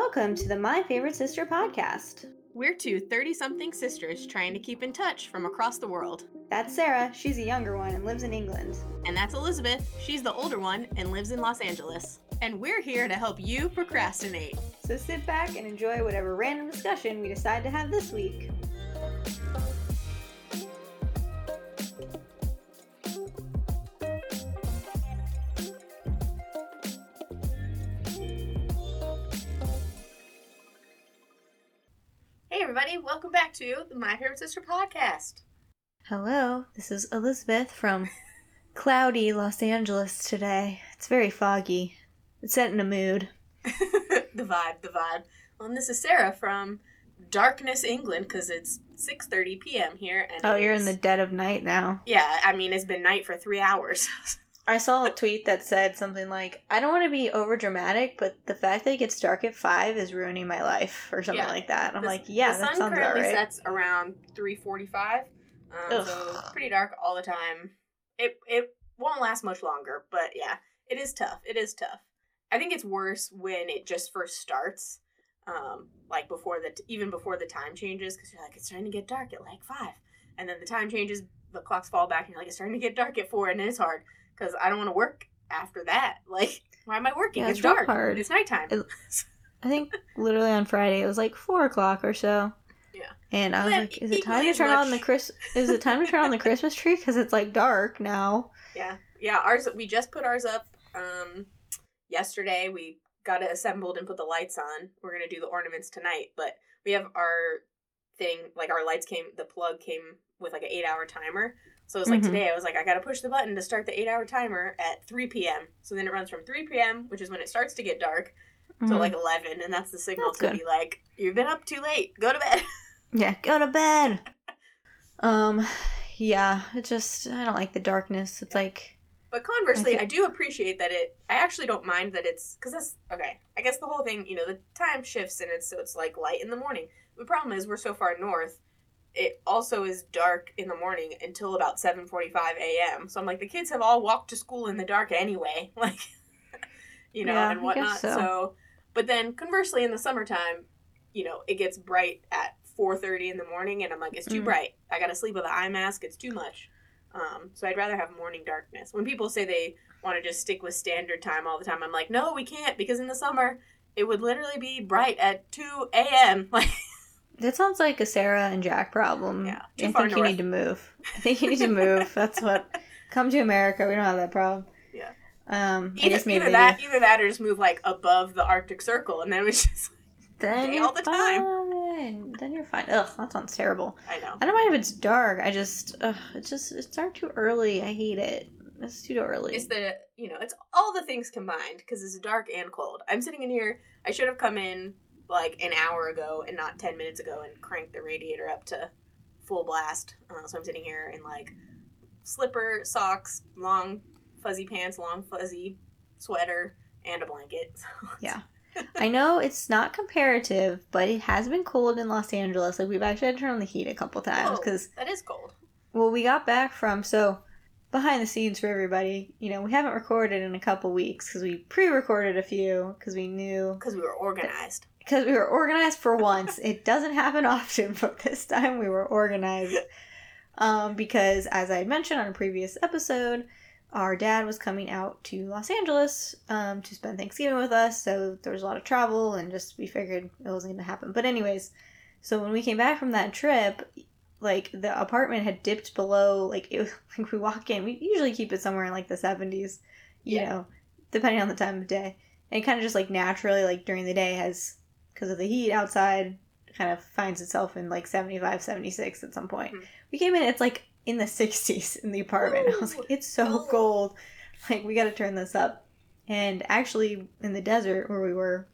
Welcome to the My Favorite Sister podcast. We're two 30 something sisters trying to keep in touch from across the world. That's Sarah, she's the younger one and lives in England. And that's Elizabeth, she's the older one and lives in Los Angeles. And we're here to help you procrastinate. So sit back and enjoy whatever random discussion we decide to have this week. To the My Favorite Sister podcast. Hello, this is Elizabeth from cloudy Los Angeles today. It's very foggy. It's setting a mood. the vibe, the vibe. Well, and this is Sarah from Darkness, England, because it's 6.30 p.m. here. And Oh, you're in the dead of night now. Yeah, I mean, it's been night for three hours. I saw a tweet that said something like, I don't want to be over dramatic, but the fact that it gets dark at five is ruining my life, or something Yeah. like that. I'm The- like, yeah, the that sun sounds currently right. sets around 3.45, um, so it's pretty dark all the time. It, it won't last much longer, but yeah, it is tough. It is tough. I think it's worse when it just first starts, um, like before the even before the time changes, because you're like it's starting to get dark at like five, and then the time changes, the clocks fall back, and you're like it's starting to get dark at four, and it's hard because I don't want to work after that. Like, why am I working? Yeah, it's it's dark. hard. It's nighttime. It- I think literally on Friday it was like four o'clock or so. Yeah. And I was Well, like, is it time to turn on the much- Chris? Is it time to turn on the Christmas tree? Because it's like dark now. Yeah, yeah. Ours we just put ours up um yesterday. We got it assembled and put the lights on. We're gonna do the ornaments tonight, but we have our thing like our lights came. The plug came with like an eight hour timer. So it was like Mhm. today. I was like, I gotta push the button to start the eight hour timer at three p.m. So then it runs from three p.m., which is when it starts to get dark, to Mhm. like eleven, and that's the signal That's to good. be like, you've been up too late. Go to bed. yeah, go to bed. Um, yeah, it just I don't like the darkness. It's like But conversely, I I, do appreciate that it. I actually don't mind that it's because that's okay. I guess the whole thing, you know, the time shifts and it's so it's like light in the morning. The problem is we're so far north. It also is dark in the morning until about seven forty-five a.m. So I'm like, the kids have all walked to school in the dark anyway, like, you know, Yeah, and whatnot. so. So. but then conversely, in the summertime, you know, it gets bright at four thirty in the morning, and I'm like, it's too Mm. bright. I gotta sleep with an eye mask. It's too much. Um, so I'd rather have morning darkness. When people say they want to just stick with standard time all the time, I'm like, no, we can't because in the summer it would literally be bright at two a.m. Like, that sounds like a Sarah and Jack problem. Yeah, I think you north. need to move. I think you need to move. That's what. Come to America. We don't have that problem. Yeah. Um, either, either that, either that, or just move like above the Arctic Circle, and then it's just then all the time. fine. Then you're fine. Ugh, that sounds terrible. I know. I don't mind if it's dark. I just, ugh, it's just, it's dark too early. I hate it. It's too early. It's the you know it's all the things combined because it's dark and cold. I'm sitting in here. I should have come in like an hour ago and not ten minutes ago and cranked the radiator up to full blast. Uh, so I'm sitting here in like slipper, socks, long fuzzy pants, long fuzzy sweater, and a blanket. Yeah. I know it's not comparative, but it has been cold in Los Angeles. Like we've actually had to turn on the heat a couple times because, that is cold. well, we got back from so behind the scenes for everybody. You know, we haven't recorded in a couple weeks because we pre-recorded a few because we knew Because we were organized. Because we were organized for once. it doesn't happen often, but this time we were organized. Um, because as I mentioned on a previous episode, our dad was coming out to Los Angeles um, to spend Thanksgiving with us, so there was a lot of travel, and just we figured it wasn't going to happen. But anyways, so when we came back from that trip, like the apartment had dipped below, like it was like we walk in, we usually keep it somewhere in like the seventies, you Yeah. know, depending on the time of day, and it kind of just like naturally like during the day has because of the heat outside kind of finds itself in like 75 76 at some point. Mhm. we came in it's like in the 60s in the apartment. I was like it's so cold. cold. Like we got to turn this up. And actually in the desert where we were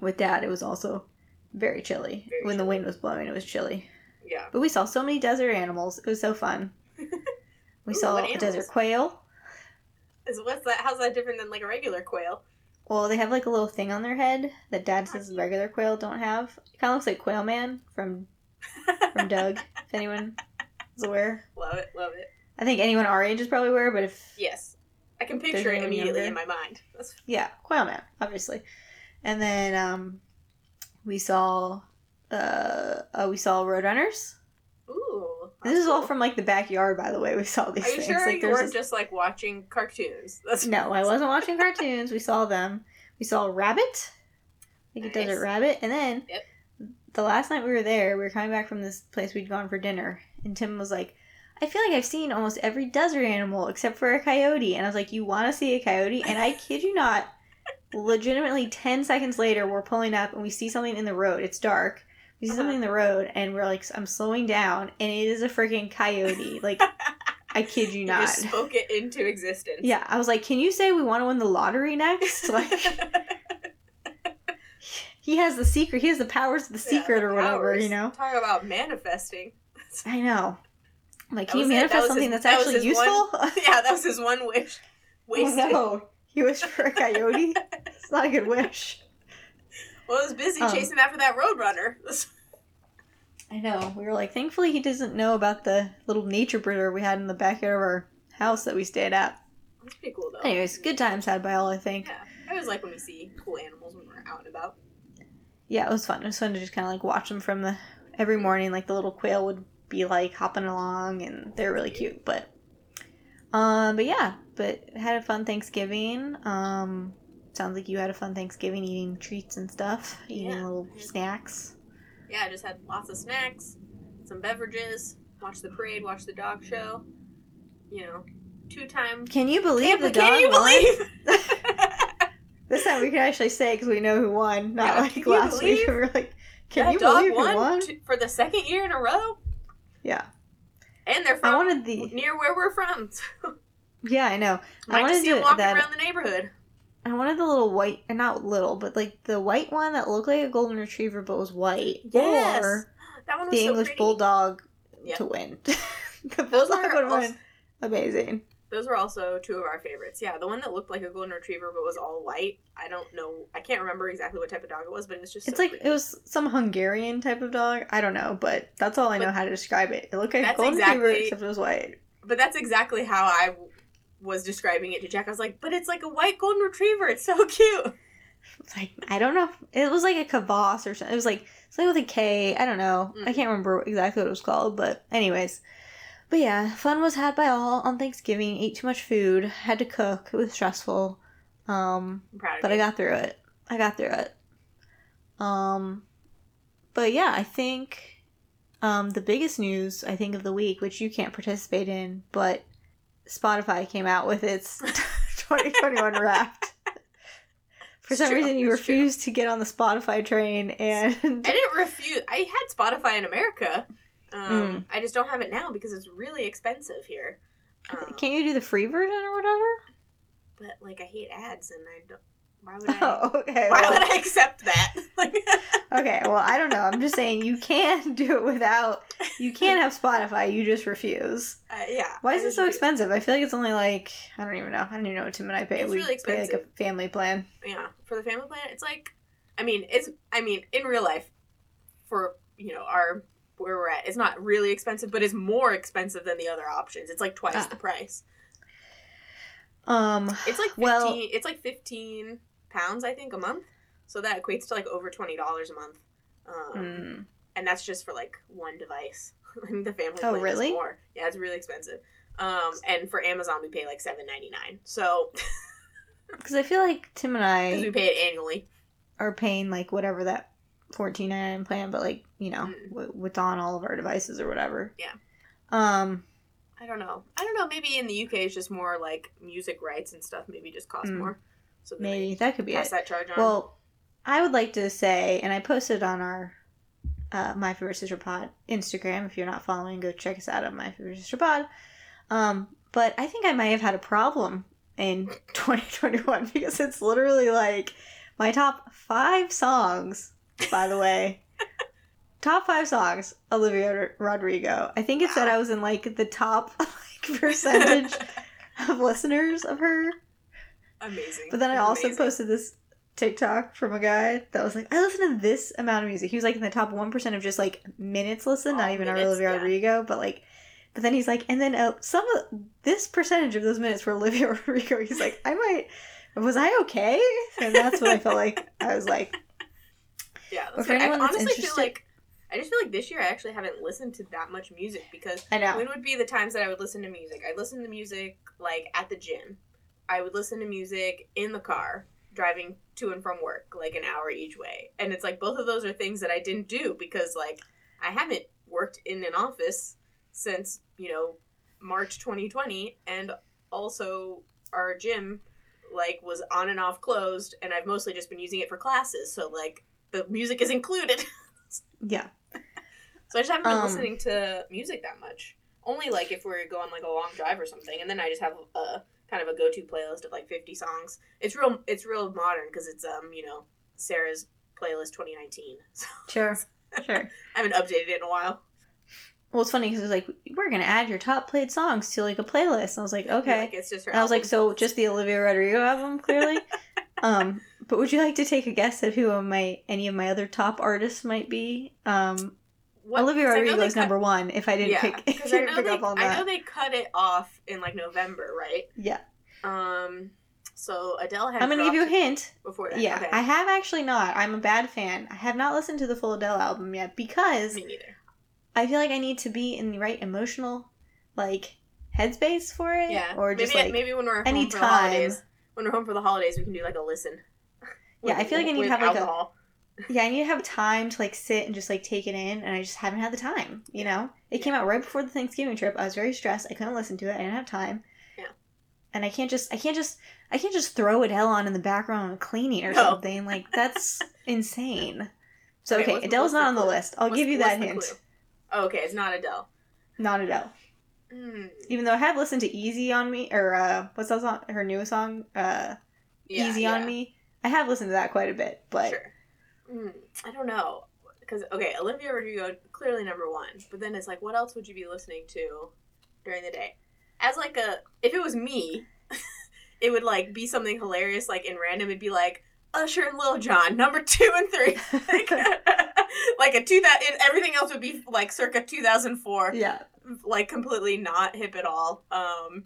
with dad it was also very chilly. Very when the wind was blowing it was chilly. Yeah. but we saw so many desert animals. It was so fun. We Ooh, saw a desert quail. Is what's that? How's that different than like a regular quail? Well they have like a little thing on their head that dad says regular quail don't have it kind of looks like quail man from from Doug, if anyone is aware. love it. Love it. I think anyone our age is probably aware, but if Yes. I can picture it immediately younger? in my mind. That's yeah, Quail Man, obviously. And then um We saw, uh, uh we saw Roadrunners. Ooh. This is all from like the backyard, by the way. We saw these Are you things. sure like, you weren't this- just like watching cartoons? That's No, I wasn't watching cartoons. We saw them. We saw a Rabbit, like a Nice. desert rabbit, and then Yep. the last night we were there, we were coming back from this place we'd gone for dinner, and Tim was like, "I feel like I've seen almost every desert animal except for a coyote," and I was like, "You want to see a coyote?" And I kid you not, legitimately ten seconds later, we're pulling up and we see something in the road. It's dark. We see Uh-huh. something in the road, and we're like, I'm slowing down, and it is a freaking coyote. Like, I kid you You not. just spoke it into existence. Yeah, I was like, "Can you say we want to win the lottery next?" Like, he has the secret. He has the powers of the Yeah, secret the or whatever. powers. You know. Talk about manifesting. I know. I'm like, That can you it. That manifest something his- that's that actually his one- useful? yeah, that was his one wish. Wasted. Oh, no, he wished for a coyote. it's not a good wish. Well, I was busy Um, chasing after that roadrunner. I know. We were like, thankfully, he doesn't know about the little nature preserve we had in the backyard of our house that we stayed at. That's pretty cool, though. Anyways, good times had by all, I think. Yeah, I always like when we see cool animals when we're out and about. yeah, it was fun. It was fun to just kind of like watch them from the every morning. Like the little quail would be like hopping along, and they're really cute. But, um, but yeah, but had a fun Thanksgiving. Um, sounds like you had a fun Thanksgiving, eating treats and stuff, eating Yeah. little snacks. Yeah, I just had lots of snacks, some beverages, watched the parade, watched the dog show. You know, two time. Can you believe the can dog you won? believe? This time we can actually say because we know who won, not Yeah, like last week. We were like, can that you dog believe who won won? t- for the second year in a row? Yeah, And they're from I wanted the. near where we're from. Yeah, I know. I I like to wanted see them walking that- around the neighborhood. I wanted the little white, and not little, but like the white one that looked like a golden retriever but was white. Yes. Or That one was the so English pretty. bulldog Yep. to win. the Those bulldog are would also- been amazing. Those were also two of our favorites. Yeah, the one that looked like a golden retriever but was all white. I don't know. I can't remember exactly what type of dog it was, but it was just. It's so like pretty. it was some Hungarian type of dog. I don't know, but that's all I know how to describe it. It looked like a golden retriever except it was white. But that's exactly how I was describing it to Jack. I was like, "But it's like a white golden retriever. It's so cute." Like I don't know. It was like a Kuvasz or something. It was like something with a K. I don't know. I Mm. can't remember exactly what it was called, but anyways. But yeah, fun was had by all on Thanksgiving. Ate too much food. Had to cook. It was stressful. Um, I'm proud of but you. I got through it. I got through it. Um, but yeah, I think um the biggest news I think of the week, which you can't participate in, but Spotify came out with its 2021 Wrapped. For some true, reason, you it's true. refused to get on the Spotify train, and I didn't refuse. I had Spotify in America. Um, Mm. I just don't have it now because it's really expensive here. Um, can't you do the free version or whatever? but like, I hate ads, and I don't. Why would I? Oh, okay. Why well- would I accept that? Like, Okay, well, I don't know. I'm just saying you can do it without. You can have Spotify. You just refuse. uh, yeah. Why I is it so do- expensive? I feel like it's only like I don't even know. I don't even know what Tim and I pay. It's we really pay like a family plan. Yeah, for the family plan, it's like, I mean, it's, I mean, in real life, for you know our where we're at, it's not really expensive, but it's more expensive than the other options. It's like twice Ah. the price. Um, It's like fifteen. Well- it's like fifteen pounds, I think, a month. So that equates to like over twenty dollars a month. Um, mm, and that's just for like one device. The family Oh, plan really? is more. Yeah, it's really expensive. Um, and for Amazon, we pay like seven ninety nine. So because I feel like Tim and because we pay it annually. are paying like whatever that fourteen ninety nine plan, but like you know, Mm. w- with on all of our devices or whatever. Yeah. Um. I don't know. I don't know. Maybe in the UK, it's just more like music rights and stuff. Maybe just cost Mm. more. So Maybe that could be pass it. that charge on. Well, I would like to say, and I posted on our uh, My Favorite Sister Pod Instagram. If you're not following, go check us out on My Favorite Sister Pod. Um, but I think I might have had a problem in 2021 because it's literally like my top five songs. By the way, top five songs, Olivia Rodrigo. I think it said I was in like the top like percentage of listeners of her. Amazing. But then I also Amazing. posted this TikTok from a guy that was like, I listen to this amount of music. He was like in the top one percent of just like minutes listened, not even our minutes, Olivia yeah. Rodrigo, but like. But then he's like, and then uh, some of this percentage of those minutes were Olivia Rodrigo. He's like, I might, was I okay? And that's what I felt like. I was like, Yeah, But for I that's honestly feel like I just feel like this year I actually haven't listened to that much music because I know. when would be the times that I would listen to music? I'd listen to music like at the gym. I would listen to music in the car driving to and from work, like an hour each way. And it's like both of those are things that I didn't do because like I haven't worked in an office since, you know, March 2020 and also our gym like was on and off closed and I've mostly just been using it for classes. So like the music is included. Yeah. So I just haven't been Um, listening to music that much. Only like if we're going like a long drive or something, and then I just have a kind of a go-to playlist of like 50 songs. It's real. It's real modern because it's um you know Sarah's playlist 2019. So Sure. Sure. I haven't updated it in a while. Well, it's funny because it's like, we're going to add your top played songs to like a playlist. And I was like, okay. Like it's just her. And I was like, so just the Olivia Rodrigo album, clearly. um, but would you like to take a guess at who my any of my other top artists might be? Um, What- Olivia I Rodrigo is number one. If I didn't Yeah, pick, because I know pick they. up on I that, know they cut it off in like November, right? yeah. Um. So Adele had. I'm gonna give you a hint. before that. Yeah, Okay. I have actually not. I'm a bad fan. I have not listened to the full Adele album yet because Me neither. I feel like I need to be in the right emotional, like, headspace for it. Yeah. Or just maybe like, maybe when we're home any for the holidays. When we're home for the holidays, we can do like a listen. Yeah, I feel like I need to with have, like, a- alcohol. Yeah, I need to have time to like sit and just like take it in, and I just haven't had the time. You know, it came out right before the Thanksgiving trip. I was very stressed. I couldn't listen to it. I didn't have time. Yeah. And I can't just, I can't just, I can't just throw Adele on in the background cleaning or No. something. Like that's insane. So Okay, Adele's not on the list. I'll What's- give you that hint. Oh, okay, it's not Adele. Not Adele. Mm, Even though I have listened to Easy on Me or uh what's that song her newest song? Uh yeah, Easy yeah, on Me. I have listened to that quite a bit, but Sure. Mm, I don't know. Because, okay, Olivia Rodrigo, clearly number one. But then it's like, what else would you be listening to during the day? As like a, if it was me, it would like be something hilarious, like in random, it'd be like, Usher and Lil Jon, number two and three. like, like a two that everything else would be like circa 2004 yeah. like completely not hip at all. Um,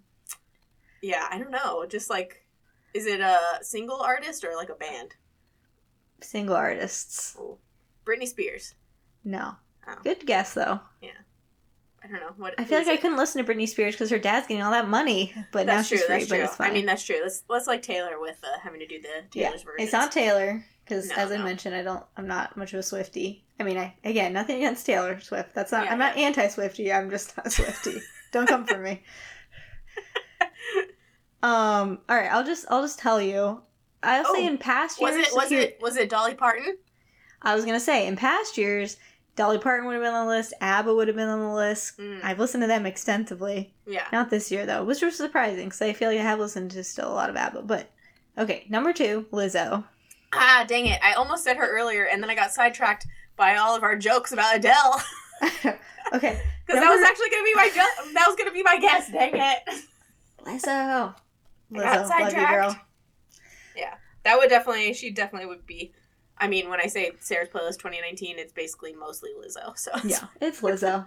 yeah, I don't know. Just like, is it a single artist or like a band? Single artists. Britney Spears. No. Oh. Good guess though. Yeah. I don't know what. I feel like I couldn't listen to Britney Spears because her dad's getting all that money, but now That's she's true. free. That's but true. it's fine. I mean, that's true. Let's let's like Taylor with uh, having to do the yeah, Taylor's version. it's not Taylor because No, as I mentioned, I don't. I'm not much of a Swiftie. I mean, I again, nothing against Taylor Swift. That's not. Yeah, I'm not anti Swiftie. I'm just not Swiftie. don't come for me. Um. All right. I'll just. I'll just tell you. I'll say Oh, in past years. Was it was it was it Dolly Parton? I was gonna say in past years, Dolly Parton would have been on the list. ABBA would have been on the list. Mm, I've listened to them extensively. yeah. Not this year though, which was surprising because I feel like I have listened to still a lot of ABBA. But okay, number two, Lizzo. Ah, dang it! I almost said her earlier, and then I got sidetracked by all of our jokes about Adele. okay, Because that was actually gonna be my jo- that was gonna be my guess. Dang it! Lizzo. Lizzo, love you, girl. That would definitely, she definitely would be. I mean, when I say Sarah's playlist 2019, it's basically mostly Lizzo. So Yeah, it's Lizzo.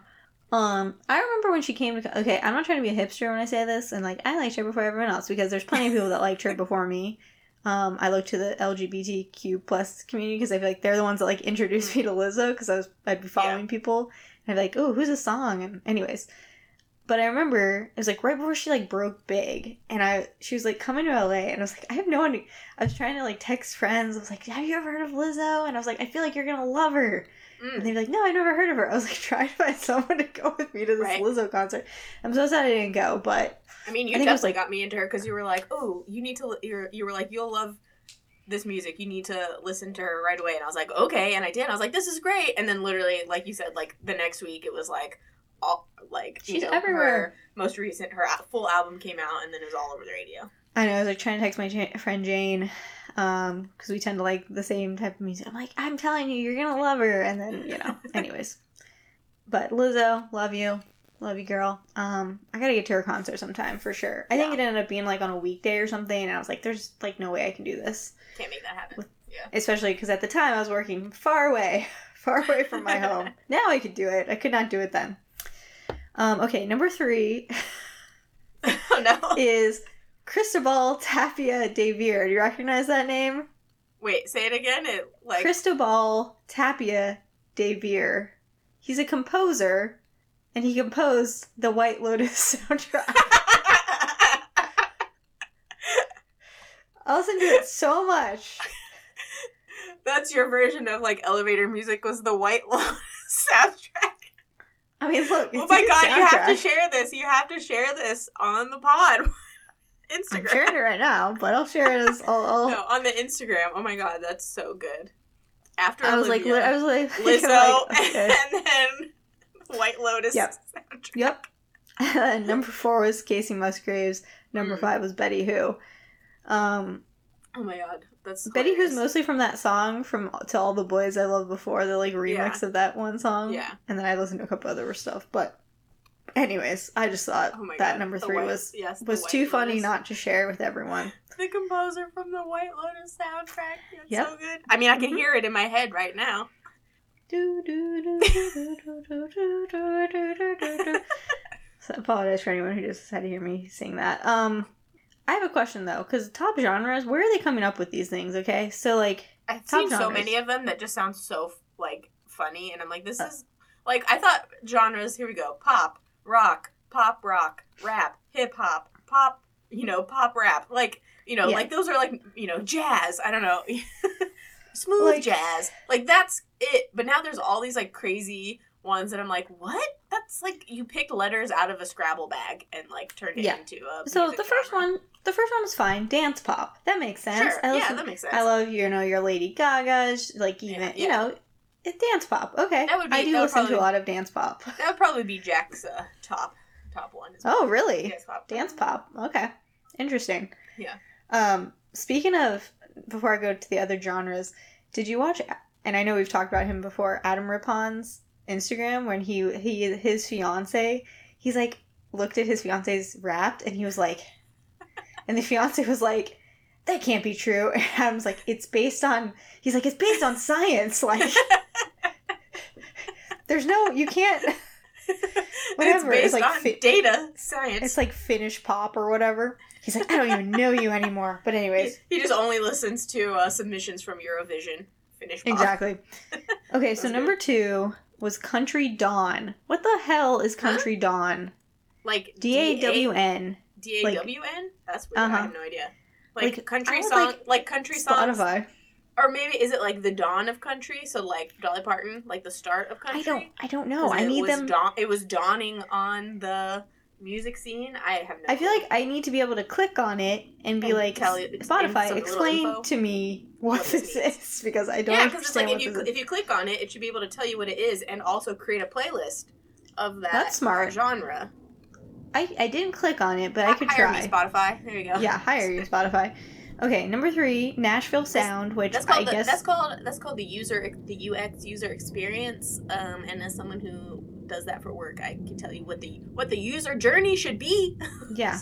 Um, I remember when she came to. Okay, I'm not trying to be a hipster when I say this, and like I liked her before everyone else because there's plenty of people that liked her before me. Um, I look to the LGBTQ plus community because I feel like they're the ones that like introduced me to Lizzo because I was I'd be following people and I'd be like, oh, who's this song? And anyways, but I remember it was like right before she like broke big, and I she was like coming to LA, and I was like, I have no one. I was trying to like text friends. I was like, Have you ever heard of Lizzo? And I was like, I feel like you're gonna love her. And Mm. they'd be like, No, I never heard of her. I was like, trying to find someone to go with me to this Right. Lizzo concert. I'm so sad I didn't go, but I mean, you I it was, definitely like- got me into her because you were like, "Oh, you need to." You're, you were like, "You'll love this music. You need to listen to her right away." And I was like, "Okay," and I did. I was like, "This is great." And then literally, like you said, like the next week, it was like all like you She's know, everywhere. Her most recent, her full album came out, and then it was all over the radio. I know I was like trying to text my friend Jane, um, because we tend to like the same type of music. I'm like, I'm telling you, you're gonna love her, and then you know, anyways. But Lizzo, love you, love you, girl. Um, I gotta get to her concert sometime for sure. I think it ended up being like on a weekday or something, and I was like, there's like no way I can do this, Can't make that happen. Yeah. especially because at the time I was working far away, far away from my home. now I could do it. I could not do it then. Um, okay, number three. oh no. is Cristobal Tapia de Veer. Do you recognize that name? Wait, say it again. It like Cristobal Tapia de Beer. He's a composer, and he composed the White Lotus soundtrack. I listened to it so much. That's your version of like elevator music was the White Lotus soundtrack. I mean, look. Oh my god, you have to share this. You have to share this on the pod. I'm Instagram. sharing it right now, but I'll share it as I'll. I'll No, on the Instagram. Oh my god, that's so good. After I was like, Olivia, li- I was like, Lizzo, like, okay. and then White Lotus Yep. soundtrack. Yep. number four was Kacey Musgraves. Number Mm. five was Betty Who. Um, Oh my god, that's Betty, hilarious. who's mostly from that song from "To All the Boys I Loved Before," the like remix yeah. of that one song. Yeah, and then I listened to a couple other stuff, but anyways, I just thought oh that number three white, was yes, was too Lotus. funny not to share with everyone. the composer from the White Lotus soundtrack. That's yep. so good. I mean, I can hear it in my head right now. so I apologize for anyone who just had to hear me sing that. Um, I have a question though, because top genres, where are they coming up with these things? Okay, so like, I've seen so many of them that just sound so like funny, and I'm like, this Uh. is like I thought genres. Here we go: pop, rock, pop rock, rap, hip hop, pop. You know, pop rap. Like you know, Yeah. like those are like you know, jazz. I don't know, smooth Like- jazz. Like that's it. But now there's all these like crazy ones that I'm like, what? That's like you picked letters out of a Scrabble bag and like turned it Yeah. into a. so the first one, the first one was fine. Dance pop, that makes sense. Sure, I yeah, listen, that makes sense. I love you know your Lady Gaga's, like even Yeah, you know, it dance pop. Okay, That would be- I do listen to a lot of dance pop. that would probably be Jack's uh, top top one. as well. Oh, really? Dance pop. Dance pop. Okay. Interesting. Yeah. Um, speaking of, before I go to the other genres, did you watch? And I know we've talked about him before. Adam Rippon's Instagram when he he his fiance, he's like looked at his fiance's Wrapped and he was like, and the fiance was like. That can't be true. And Adam's like, it's based on. He's like, it's based on science. Like, there's no, you can't. Whatever, It's it's based like on fi- data science. It's like Finnish pop or whatever. He's like, I don't even know you anymore. But anyways, he just only listens to uh, submissions from Eurovision. Finnish pop. exactly. Okay, so number two was Country Dawn. What the hell is Country Dawn? Like D A W N. D A W N. That's weird. Uh-huh. I have no idea. Like, Like, country song, like like, country songs, Spotify. or maybe is it like the dawn of country? So like Dolly Parton, like the start of country. I don't. I don't know. I need them. dawn- it was dawning on the music scene. I have no. I feel like I need to be able to click on it and be And like, tell it- Spotify, explain to me what What this means. is because I don't yeah, because it's like if you if you click on it, it should be able to tell you what it is and also create a playlist of that That's smart. genre. I, I didn't click on it, but I could Hire try. me, Spotify. There you go. Yeah, hire you, Spotify. Okay, number three, Nashville Sound, which That's I called the, guess that's called that's called the user the UX user experience. Um, and as someone who does that for work, I can tell you what the what the user journey should be. Yeah.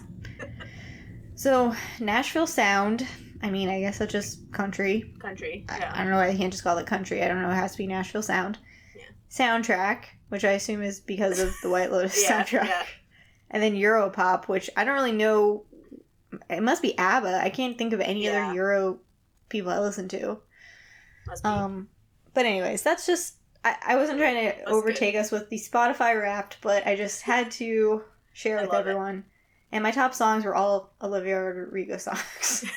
So Nashville Sound. I mean, I guess that's just country. Country. I, Yeah. I don't know why they can't just call it country. I don't know. It has to be Nashville Sound. Yeah. Soundtrack, which I assume is because of the White Lotus Yeah, soundtrack, yeah. and then Europop, which I don't really know. It must be ABBA. I can't think of any Yeah. other Euro people I listen to. Must be. Um, but anyways, that's just. I, I wasn't trying to That's overtake us with the Spotify Wrapped, but I just had to share I with love it. everyone. And my top songs were all Olivia Rodrigo songs.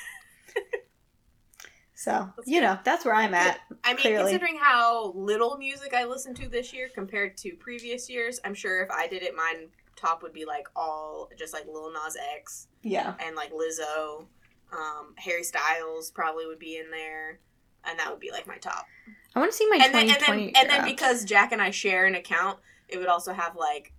so That's you good. know that's where I'm at. I mean, clearly. considering how little music I listened to this year compared to previous years, I'm sure if I did it, mine top would be like all just like Lil Nas X Yeah, and like Lizzo, um, Harry Styles probably would be in there, and that would be like my top. I want to see my and then and then and then because Jack and I share an account, it would also have like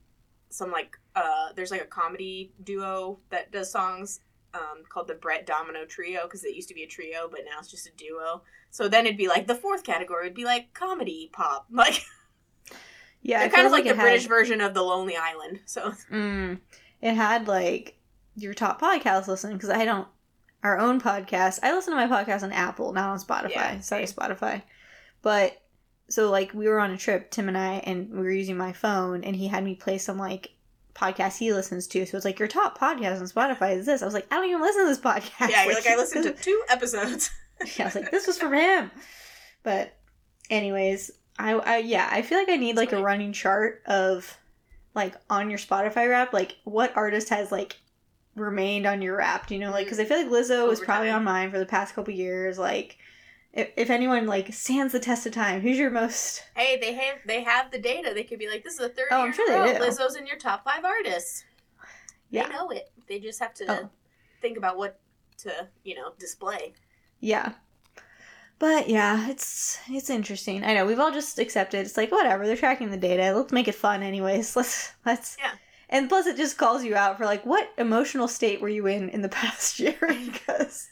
some like uh there's like a comedy duo that does songs um called the Brett Domino Trio because it used to be a trio but now it's just a duo. So then it'd be like the fourth category would be like comedy pop, like yeah, they're kind of like, it the British version of the Lonely Island. So Mm, it had like your top podcast listening because I don't our own podcast. I listen to my podcast on Apple, not on Spotify. Yeah, Sorry. Spotify. But so like we were on a trip, Tim and I, and we were using my phone, and he had me play some like podcast he listens to. So it's like your top podcast on Spotify is this. I was like, I don't even listen to this podcast. yeah, you're like I listened to two episodes. Yeah, I was like, this was from him. But, anyways, I, I yeah, I feel like I need like a running chart of like on your Spotify rap, like what artist has like remained on your rap. You know, like because I feel like mm-hmm. Lizzo was probably on mine for the past couple years. Like, if, if anyone like stands the test of time, who's your most? Hey, they have they have the data. They could be like, this is a third Oh, year I'm sure they do. Lizzo's in your top five artists. Yeah. They know it. They just have to Oh. think about what to, you know, display. Yeah. But yeah, it's it's interesting. I know we've all just accepted. It's like whatever they're tracking the data. Let's make it fun, anyways. Let's let's. Yeah. And plus, it just calls you out for like what emotional state were you in in the past year? because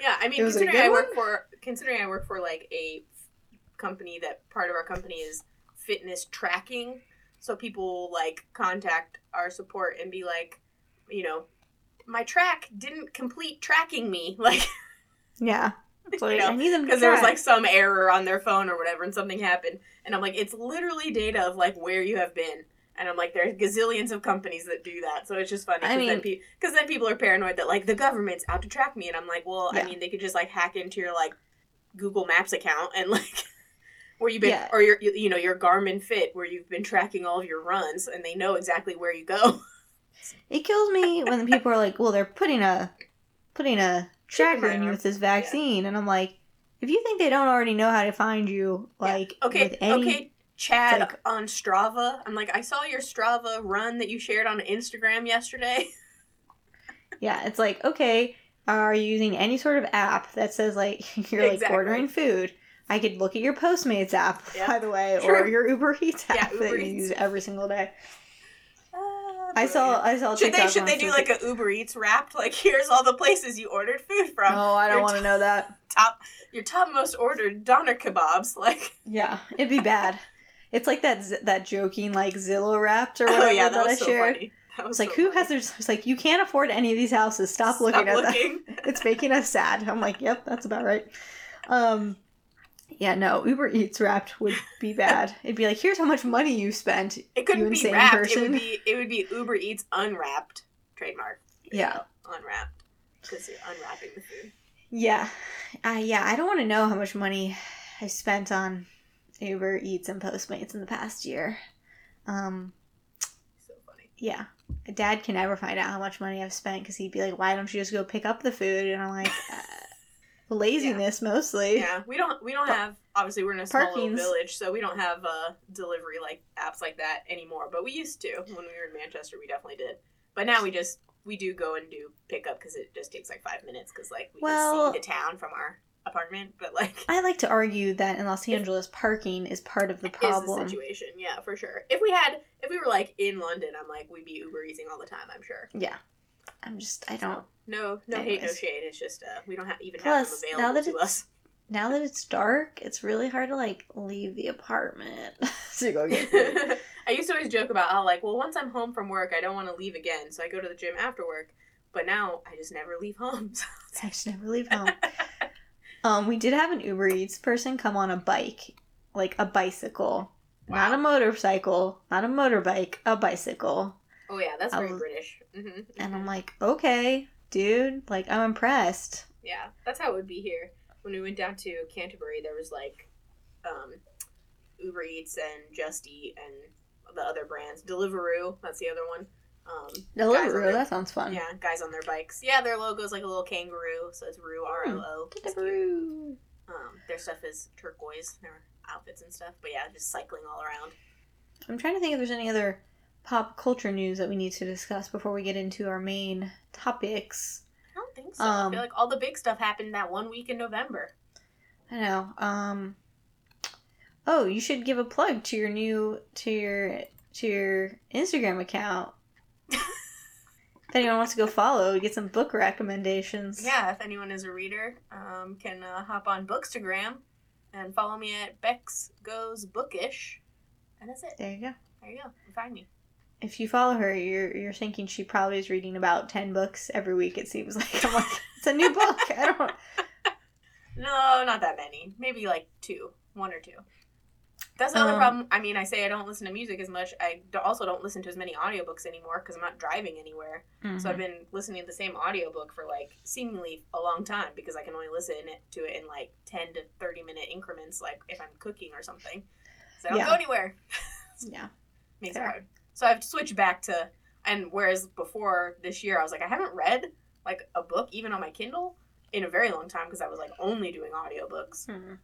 Yeah, I mean, It was a considering I work one? for considering I work for like a company that part of our company is fitness tracking, so people like contact our support and be like, you know, my track didn't complete tracking me, like yeah, like, You know, I need them because there was like some error on their phone or whatever, and something happened, and I'm like, it's literally data of like where you have been. And I'm like, there's gazillions of companies that do that, so it's just funny. I Because then, pe- then people are paranoid that like the government's out to track me, and I'm like, well, Yeah. I mean, they could just like hack into your like Google Maps account and like where you've been, Yeah. or your you know your Garmin Fit where you've been tracking all of your runs, and they know exactly where you go. It kills me when people are like, "Well, they're putting a putting a tracker in you with this vaccine," and I'm like, if you think they don't already know how to find you, like okay, with any okay, Chad like- on Strava. I'm like, I saw your Strava run that you shared on Instagram yesterday. Yeah, it's like, okay, are you using any sort of app that says like you're like ordering food? I could look at your Postmates app, Yeah. by the way, or your Uber Eats Yeah, app Uber that you Eats. use every single day. Ah, I saw. I saw. Should they should they do like a Uber Eats wrapped? Like here's all the places you ordered food from. Oh, I don't want to know that. top your top most ordered doner kebabs. Like Yeah, it'd be bad. It's like that that joking like Zillow wrapped or oh whatever yeah, that, that I so shared. funny. That It's was like so who funny. has their? It's like you can't afford any of these houses. Stop looking at looking. that. It's making us sad. I'm like, yep, that's about right. Um, yeah, no, Uber Eats wrapped would be bad. It'd be like, here's how much money you spent. It couldn't You be insane wrapped. It would be it would be Uber Eats unwrapped trademark. Yeah. go. unwrapped because you're unwrapping the food. Yeah, uh, yeah. I don't want to know how much money I spent on Uber Eats and Postmates in the past year. Um, So funny. yeah, Dad can never find out how much money I've spent because he'd be like, "Why don't you just go pick up the food?" And I'm like, uh, laziness mostly. Yeah, we don't we don't have obviously we're in a small little village, so we don't have uh, delivery like apps like that anymore. But we used to when we were in Manchester. We definitely did. But now we just we do go and do pickup because it just takes like five minutes because like we Well- can see the town from our apartment. But like I like to argue that in Los Angeles, parking is part of the is the problem. situation. Yeah, for sure. If we had if we were like in London, I'm like we'd be Uber eating all the time. I'm sure. Yeah, I'm just I don't. No, no hate, no shade. It's just uh, we don't have even Plus, have them now available that to it's- us. Now that it's dark, it's really hard to like leave the apartment to go get food. I used to always joke about how like, well, once I'm home from work, I don't want to leave again, so I go to the gym after work. But now I just never leave home. I just never leave home. Um, we did have an Uber Eats person come on a bike, like a bicycle, not a motorcycle, not a motorbike, a bicycle. oh yeah, that's very was- British. hmm And I'm like, okay, dude, like I'm impressed. yeah, that's how it would be here. When we went down to Canterbury, there was like um, Uber Eats and Just Eat and the other brands. Deliveroo, that's the other one. Um, on Deliveroo, that sounds fun. yeah, guys on their bikes. Yeah, their logo's like a little kangaroo, so it's Roo R O O. Deliveroo. Um, their stuff is turquoise, their outfits and stuff. But yeah, just cycling all around. I'm trying to think if there's any other pop culture news that we need to discuss before we get into our main topics. I don't think so. I Um, feel like all the big stuff happened that one week in November. I know. Um Oh, you should give a plug to your new to your to your Instagram account. If anyone wants to go follow, get some book recommendations. Yeah, if anyone is a reader, um, can uh, hop on Bookstagram and follow me at Bex Goes Bookish, and that's it. There you go. There you go. Find me. If you follow her, you're you're thinking she probably is reading about ten books every week. It seems like I'm like it's a new book. I don't. No, not that many. Maybe like two, one or two. That's the other Um, problem. I mean, I say I don't listen to music as much. I also don't listen to as many audiobooks anymore because I'm not driving anywhere. So I've Mhm. been listening to the same audiobook for like seemingly a long time because I can only listen to it in like 10 to 30 minute increments, like if I'm cooking or something. So I don't Yeah. go anywhere. yeah. Makes it hard. So I've switched back to, and whereas before this year, I was like, I haven't read like a book even on my Kindle in a very long time because I was like only doing audiobooks. Hmm.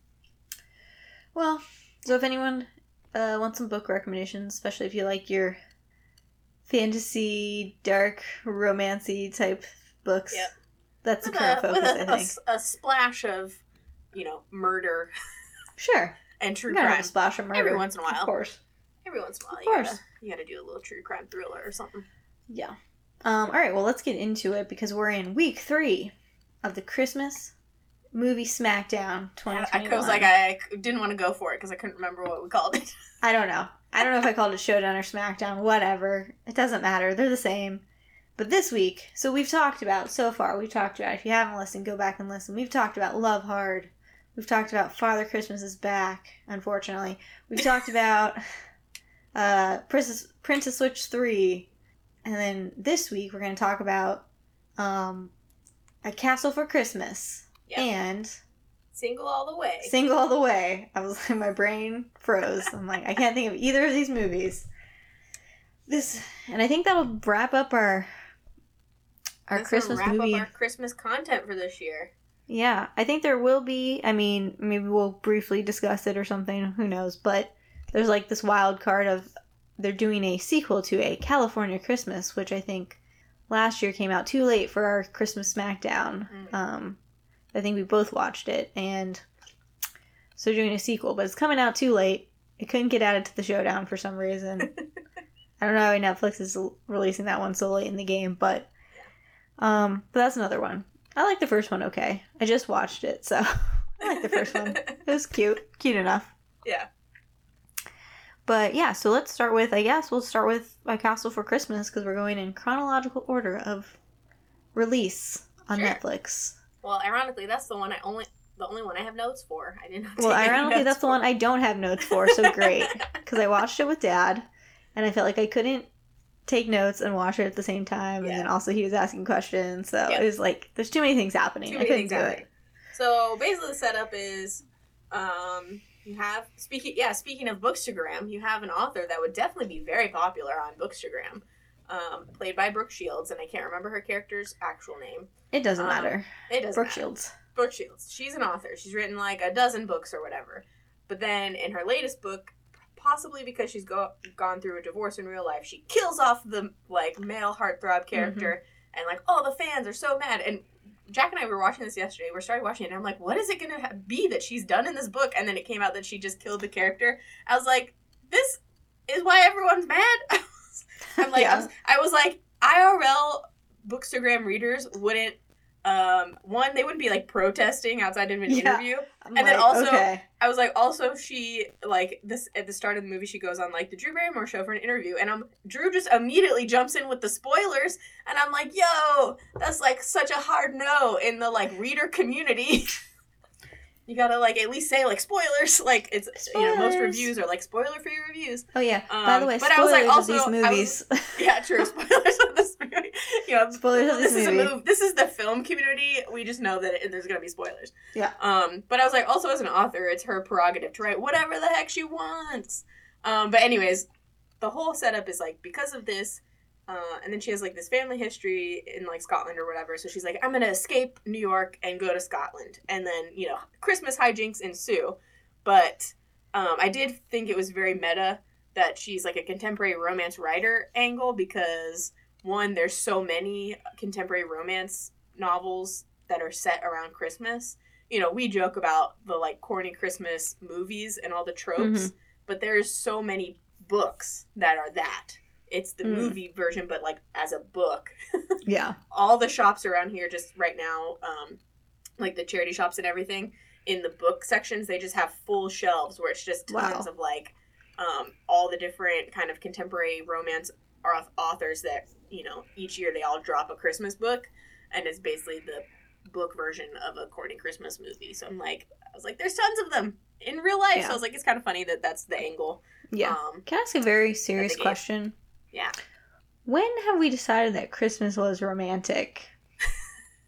Well, so if anyone uh, wants some book recommendations, especially if you like your fantasy, dark, romancy type books, Yep. that's the current a, with focus, a, I a think. s- a splash of, you know, murder Sure. and true You crime. a splash of murder. Every once in a while, Of course. Every once in a while, Of you course. gotta, you gotta do a little true crime thriller or something. Yeah. Um, all right, well, let's get into it because we're in week three of the Christmas movie SmackDown I, I was like, I didn't want to go for it because I couldn't remember what we called it. I don't know. I don't know if I called it Showdown or SmackDown, whatever. It doesn't matter. They're the same. But this week, so we've talked about so far, we've talked about, if you haven't listened, go back and listen. We've talked about Love Hard. We've talked about Father Christmas is Back, unfortunately. We've talked about uh, Princess, Princess Switch 3. And then this week, we're going to talk about um, A Castle for Christmas. Yeah. And Single all the way. Single all the way. I was like, my brain froze. I'm like, I can't think of either of these movies. This and I think that'll wrap up our our That's Christmas wrap movie. up our Christmas content for this year. Yeah, I think there will be. I mean, maybe we'll briefly discuss it or something. Who knows? But there's like this wild card of they're doing a sequel to a California Christmas, which I think last year came out too late for our Christmas SmackDown. Mm. Um, I think we both watched it, and so they're doing a sequel, but it's coming out too late. It couldn't get added to the showdown for some reason. I don't know why Netflix is releasing that one so late in the game, but um, but that's another one. I like the first one. Okay, I just watched it, so I like the first one. It was cute, cute enough. yeah. But yeah, so let's start with. I guess we'll start with My Castle for Christmas because we're going in chronological order of release on Sure. Netflix. Well, ironically, that's the one I only the only one I have notes for. I didn't. Well, ironically, that's the one I don't have notes for. So great because I watched it with Dad, and I felt like I couldn't take notes and watch it at the same time. Yeah. And then also he was asking questions, so Yeah. it was like there's too many things happening. Too I couldn't do happening. it. So basically, the setup is, um, you have speaking. Yeah, speaking of Bookstagram, you have an author that would definitely be very popular on Bookstagram, um, played by Brooke Shields, and I can't remember her character's actual name. It doesn't Um, matter. It doesn't. Brooke Shields. Brooke Shields. She's an author. She's written like a dozen books or whatever. But then in her latest book, possibly because she's go- gone through a divorce in real life, she kills off the like male heartthrob character, and like all the fans are so mad. And Jack and I were watching this yesterday. We started watching it, and I'm like, what is it gonna ha- be that she's done in this book? And then it came out that she just killed the character. I was like, this is why everyone's mad. I'm like, I, Yeah. was, I was like, IRL Bookstagram readers wouldn't. Um, one, they wouldn't be like protesting outside of an Yeah. interview. I'm and then also- okay. I was like, also she like this at the start of the movie, she goes on like the Drew Barrymore show for an interview, and I'm Drew just immediately jumps in with the spoilers, and I'm like, yo, that's like such a hard no in the like reader community. you gotta like at least say like spoilers, like it's you know most reviews are like spoiler free reviews. Oh yeah. By the Um, way, but I was, like, also- these movies. Yeah, true. Spoilers of this movie. You know, Spoilers of this is movie. a move. This is the film community. We just know that it, there's gonna be spoilers. Yeah. Um, but I was like, also as an author, it's her prerogative to write whatever the heck she wants. Um, but anyways, the whole setup is like because of this. Uh, and then she has like this family history in like Scotland or whatever. So she's like, I'm gonna escape New York and go to Scotland, and then you know Christmas hijinks ensue. But um, I did think it was very meta that she's like a contemporary romance writer angle because one, there's so many contemporary romance novels that are set around Christmas. You know, we joke about the like corny Christmas movies and all the tropes, Mm-hmm. but there's so many books that are that. It's the Mm. movie version, but like as a book. yeah. All the shops around here, just right now, um, like the charity shops and everything, in the book sections, they just have full shelves where it's just tons Wow. of like um, all the different kind of contemporary romance authors that you know each year they all drop a Christmas book, and it's basically the book version of a corny Christmas movie. So I'm like, I was like, there's tons of them in real life. Yeah. So I was like, it's kind of funny that that's the angle. Yeah. Um, Can I ask a very serious question? Yeah. When have we decided that Christmas was romantic?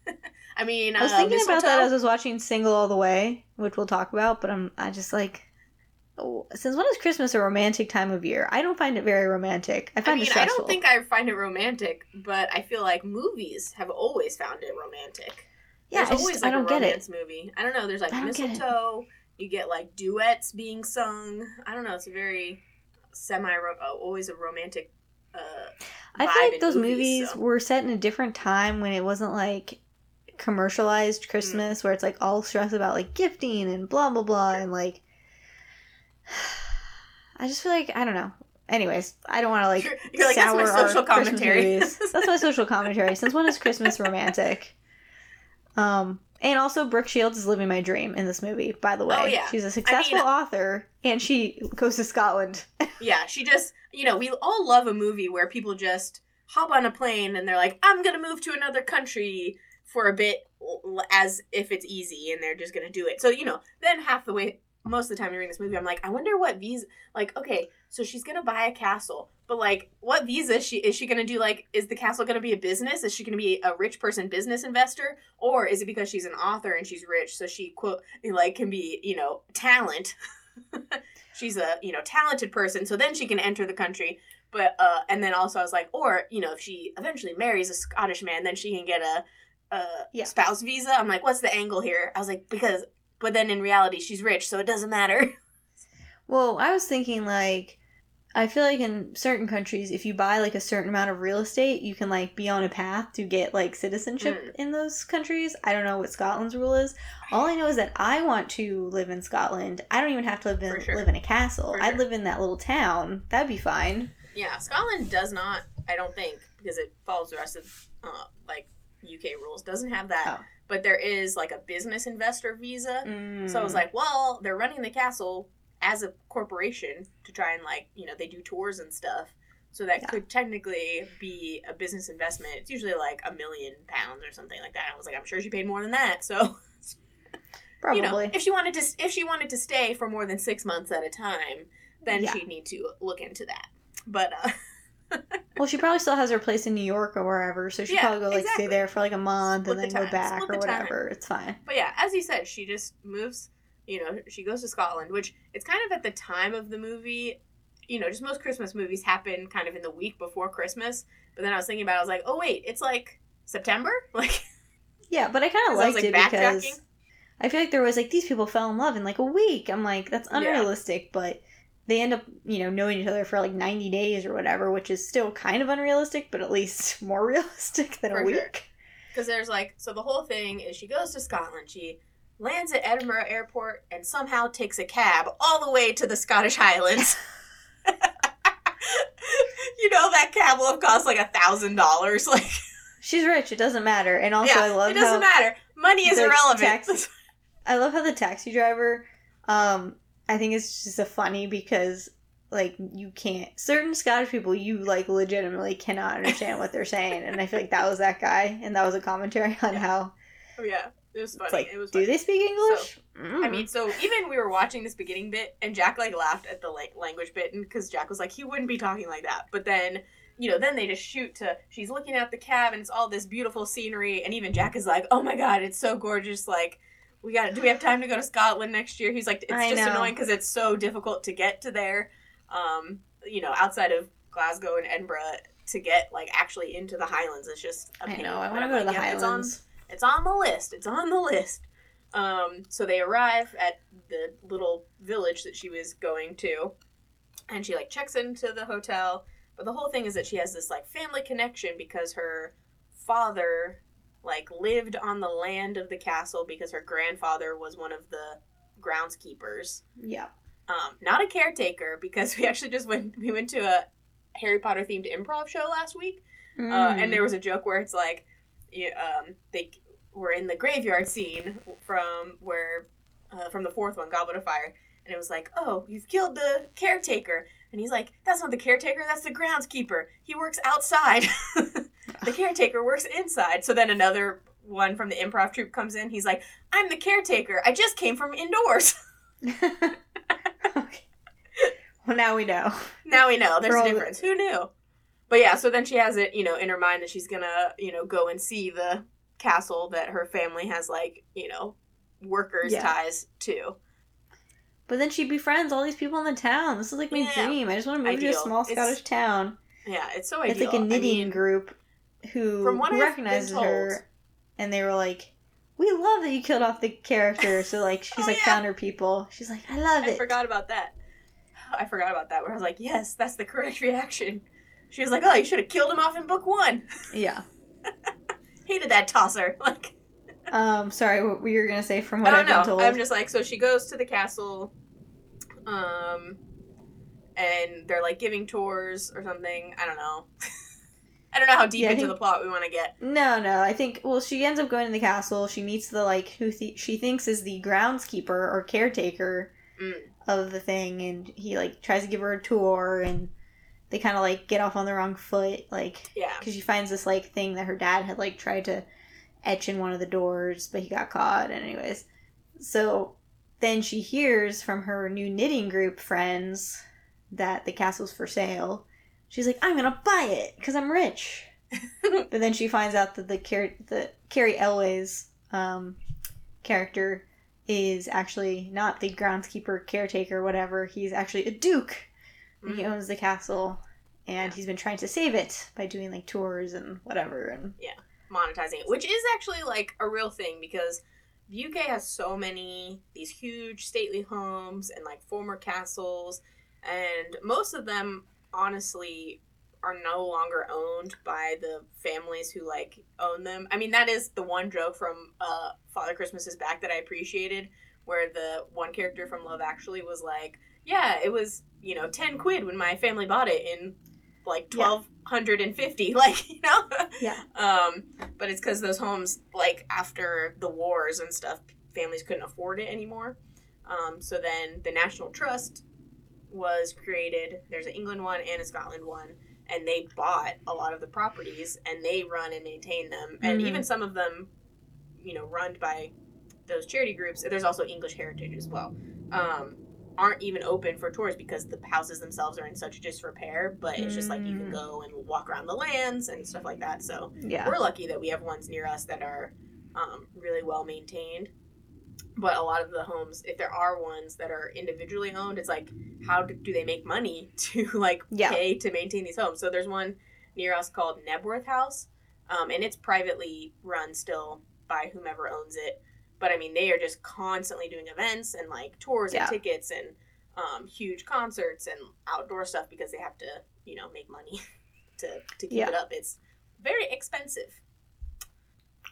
I mean, I was uh, thinking about that as I was watching Single All the Way, which we'll talk about, but I'm I just like oh, since when is Christmas a romantic time of year? I don't find it very romantic. I I find mean, it I don't think I find it romantic, but I feel like movies have always found it romantic. yeah, There's I, just, always I like don't a get it. romance movie. I don't know. There's like I mistletoe. You get like duets being sung. I don't know. It's a very semi, uh, always a romantic. Uh, I feel like those movies, movies so. were set in a different time when it wasn't like commercialized Christmas where it's like all stress about like gifting and blah blah blah and like I just feel like I don't know. Anyways, I don't want to like You're- you're like, that's my sour our social commentary. That's my social commentary. Since when is Christmas romantic? Um, and also Brooke Shields is living my dream in this movie. By the way, Oh, yeah. she's a successful author, and she goes to Scotland. yeah, she just, you know, we all love a movie where people just hop on a plane and they're like, I'm going to move to another country for a bit as if it's easy and they're just going to do it. So, you know, then half the way, most of the time during this movie, I'm like, I wonder what visa, like, okay, so she's going to buy a castle, but like, what visa is she, is she going to do? Like, is the castle going to be a business? Is she going to be a rich person business investor? Or is it because she's an author and she's rich, so she, quote, like, can be, you know, talent? she's a you know talented person so then she can enter the country but uh and then also i was like or you know if she eventually marries a scottish man then she can get a, a Yeah. spouse visa i'm like what's the angle here i was like because but then in reality she's rich so it doesn't matter Well, I was thinking like I feel like in certain countries if you buy like a certain amount of real estate, you can like be on a path to get like citizenship Mm. in those countries. I don't know what Scotland's rule is. All I know is that I want to live in Scotland. I don't even have to live in sure. live in a castle. For I'd live in that little town. That'd be fine. yeah scotland does not i don't think because it follows the rest of uh like uk rules doesn't have that Oh. but there is like a business investor visa So I was Mm. like, well, they're running the castle as a corporation to try and like, you know, they do tours and stuff. So that Yeah. could technically be a business investment. It's usually like a million pounds or something like that. I was like, I'm sure she paid more than that. So probably. you know, if she wanted to, if she wanted to stay for more than six months at a time, then Yeah. she'd need to look into that. But uh, well, she probably still has her place in New York or wherever, so she'd Yeah, probably go like exactly. stay there for like a month Split and the then go back split or the time. whatever. It's fine. But yeah, as you said, she just moves. You know, she goes to Scotland, which it's kind of at the time of the movie. You know, just most Christmas movies happen kind of in the week before Christmas. But then I was thinking about, it, I was like, oh wait, it's like September. Like, Yeah, but I kind of liked like it because. I feel like there was like these people fell in love in like a week. I'm like, that's Yeah. unrealistic, but they end up, you know, knowing each other for like 90 days or whatever, which is still kind of unrealistic, but at least more realistic than For a week. Because there's like, so the whole thing is she goes to Scotland. She lands at Edinburgh Airport and somehow takes a cab all the way to the Scottish Highlands. you know that cab will have cost like a thousand dollars. Like, She's rich, it doesn't matter. And also, yeah, I love it doesn't matter. Money is irrelevant. taxi- I love how the taxi driver, um, I think it's just a funny because like you can't certain Scottish people you like legitimately cannot understand what they're saying, and I feel like that was that guy, and that was a commentary on Yeah. how Oh, yeah, it was funny. it's like, it was do they speak English? I Mm. mean, so even we were watching this beginning bit, and Jack like laughed at the like language bit, and because Jack was like, he wouldn't be talking like that. But then, you know, then they just shoot to she's looking at the cab, and it's all this beautiful scenery, and even Jack is like, oh my god, it's so gorgeous. Like, we got, do we have time to go to Scotland next year? He's like, it's I just know. annoying because it's so difficult to get to there. Um, you know, outside of Glasgow and Edinburgh to get like actually into the Highlands, it's just. a I know. I want to go to the like, it's on- Highlands. It's on the list. It's on the list. Um, so they arrive at the little village that she was going to, and she like checks into the hotel. But the whole thing is that she has this like family connection because her father like lived on the land of the castle because her grandfather was one of the groundskeepers. Yeah. Um, not a caretaker because we actually just went we went to a Harry Potter themed improv show last week uh, Mm. and there was a joke where it's like, um, they were in the graveyard scene from where, uh, from the fourth one, Goblet of Fire, and it was like, oh, you've killed the caretaker, and he's like, that's not the caretaker, that's the groundskeeper. He works outside. the caretaker works inside. So then another one from the improv troupe comes in, he's like, "I'm the caretaker. I just came from indoors." okay. Well, now we know. now we know there's For a all the- difference. Who knew? But yeah, so then she has it, you know, in her mind that she's gonna, you know, go and see the castle that her family has, like, you know, workers Yeah. ties to. But then she befriends all these people in the town. This is like my Yeah. dream. I just want to move to a small It's- Scottish town. Yeah, it's so It's like a knitting mean, group who, From what recognizes told- her, and they were like, "We love that you killed off the character." So like she's Oh, like yeah. found her people. She's like, "I love I it." I forgot about that. I forgot about that. Where I was like, yes, that's the correct reaction. She was like, oh, you should have killed him off in book one. Yeah. Hated that tosser. Like, Um. Sorry, what were you gonna say? From what I I've don't been know. told. I'm just like, so she goes to the castle, um, and they're like giving tours or something. I don't know. I don't know how deep Yeah, into think- the plot we want to get. No, no. I think well, she ends up going to the castle. She meets the like who th- she thinks is the groundskeeper or caretaker Mm. of the thing, and he like tries to give her a tour, and they kind of like get off on the wrong foot, like Yeah. because she finds this like thing that her dad had like tried to etch in one of the doors, but he got caught. And anyways, so then she hears from her new knitting group friends that the castle's for sale. She's like, I'm gonna buy it because I'm rich. but then she finds out that the Car- the Cary Elwes um, character is actually not the groundskeeper, caretaker, whatever. He's actually a duke. And he Mhm. owns the castle, and Yeah. he's been trying to save it by doing like tours and whatever. And Yeah. monetizing it, which is actually like a real thing because the UK has so many these huge stately homes and like former castles, and most of them honestly are no longer owned by the families who like own them. I mean, that is the one joke from uh, Father Christmas is Back that I appreciated, where the one character from Love Actually was like, "Yeah, it was you know ten quid when my family bought it in like Yeah. twelve hundred and fifty, like you know." yeah, Um, but it's because those homes, like after the wars and stuff, families couldn't afford it anymore. Um, so then the National Trust was created. There's an England one and a Scotland one, and they bought a lot of the properties and they run and maintain them. And Mhm. even some of them, you know, run by those charity groups. There's also English Heritage as well. Um, aren't even open for tours because the houses themselves are in such disrepair. But it's just like you can Mm. go and walk around the lands and stuff like that. So yeah, we're lucky that we have ones near us that are um, really well maintained. But a lot of the homes, if there are ones that are individually owned, it's like, how do, do they make money to like Yeah. pay to maintain these homes? So there's one near us called Knebworth House, um, and it's privately run still by whomever owns it. But I mean, they are just constantly doing events and like tours Yeah. and tickets and um, huge concerts and outdoor stuff because they have to, you know, make money to to keep Yeah. it up. It's very expensive.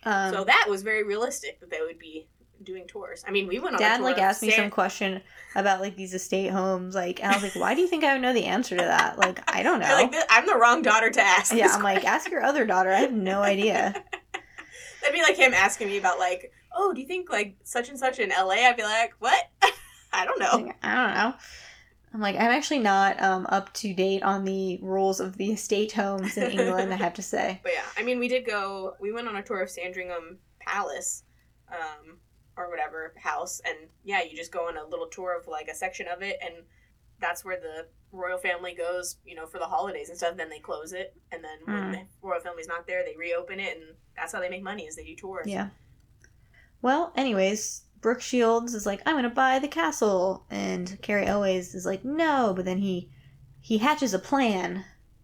um, so that was very realistic that they would be doing tours. I mean, we went on a Dad like asked me San- some question about like these estate homes, like, and I was like, why do you think I would know the answer to that? Like, I don't know. Like, I'm the wrong daughter to ask. yeah, I'm like, ask your other daughter. I have no idea. That'd be like him asking me about like, oh, do you think like such and such in LA? I'd be like, what? I don't know. Like, I don't know. I'm like, I'm actually not um, up to date on the rules of the estate homes in England. I have to say. But yeah, I mean, we did go. We went on a tour of Sandringham Palace, um, or whatever house, and yeah, you just go on a little tour of like a section of it, and that's where the royal family goes, you know, for the holidays and stuff. Then they close it, and then when Mm. the royal family's not there, they reopen it, and that's how they make money is they do tours. Yeah. Well, anyways, Brooke Shields is like, I'm gonna buy the castle, and Cary Elwes is like, no, but then he he hatches a plan.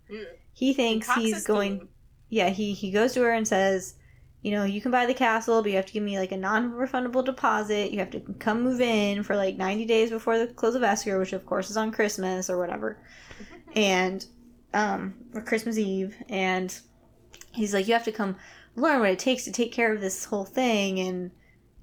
Mm. He thinks Concocts he's going. scheme. Yeah, he he goes to her and says, you know, you can buy the castle, but you have to give me like a non-refundable deposit. You have to come move in for like 90 days before the close of escrow, which of course is on Christmas or whatever, and um, or Christmas Eve, and he's like, you have to come learn what it takes to take care of this whole thing, and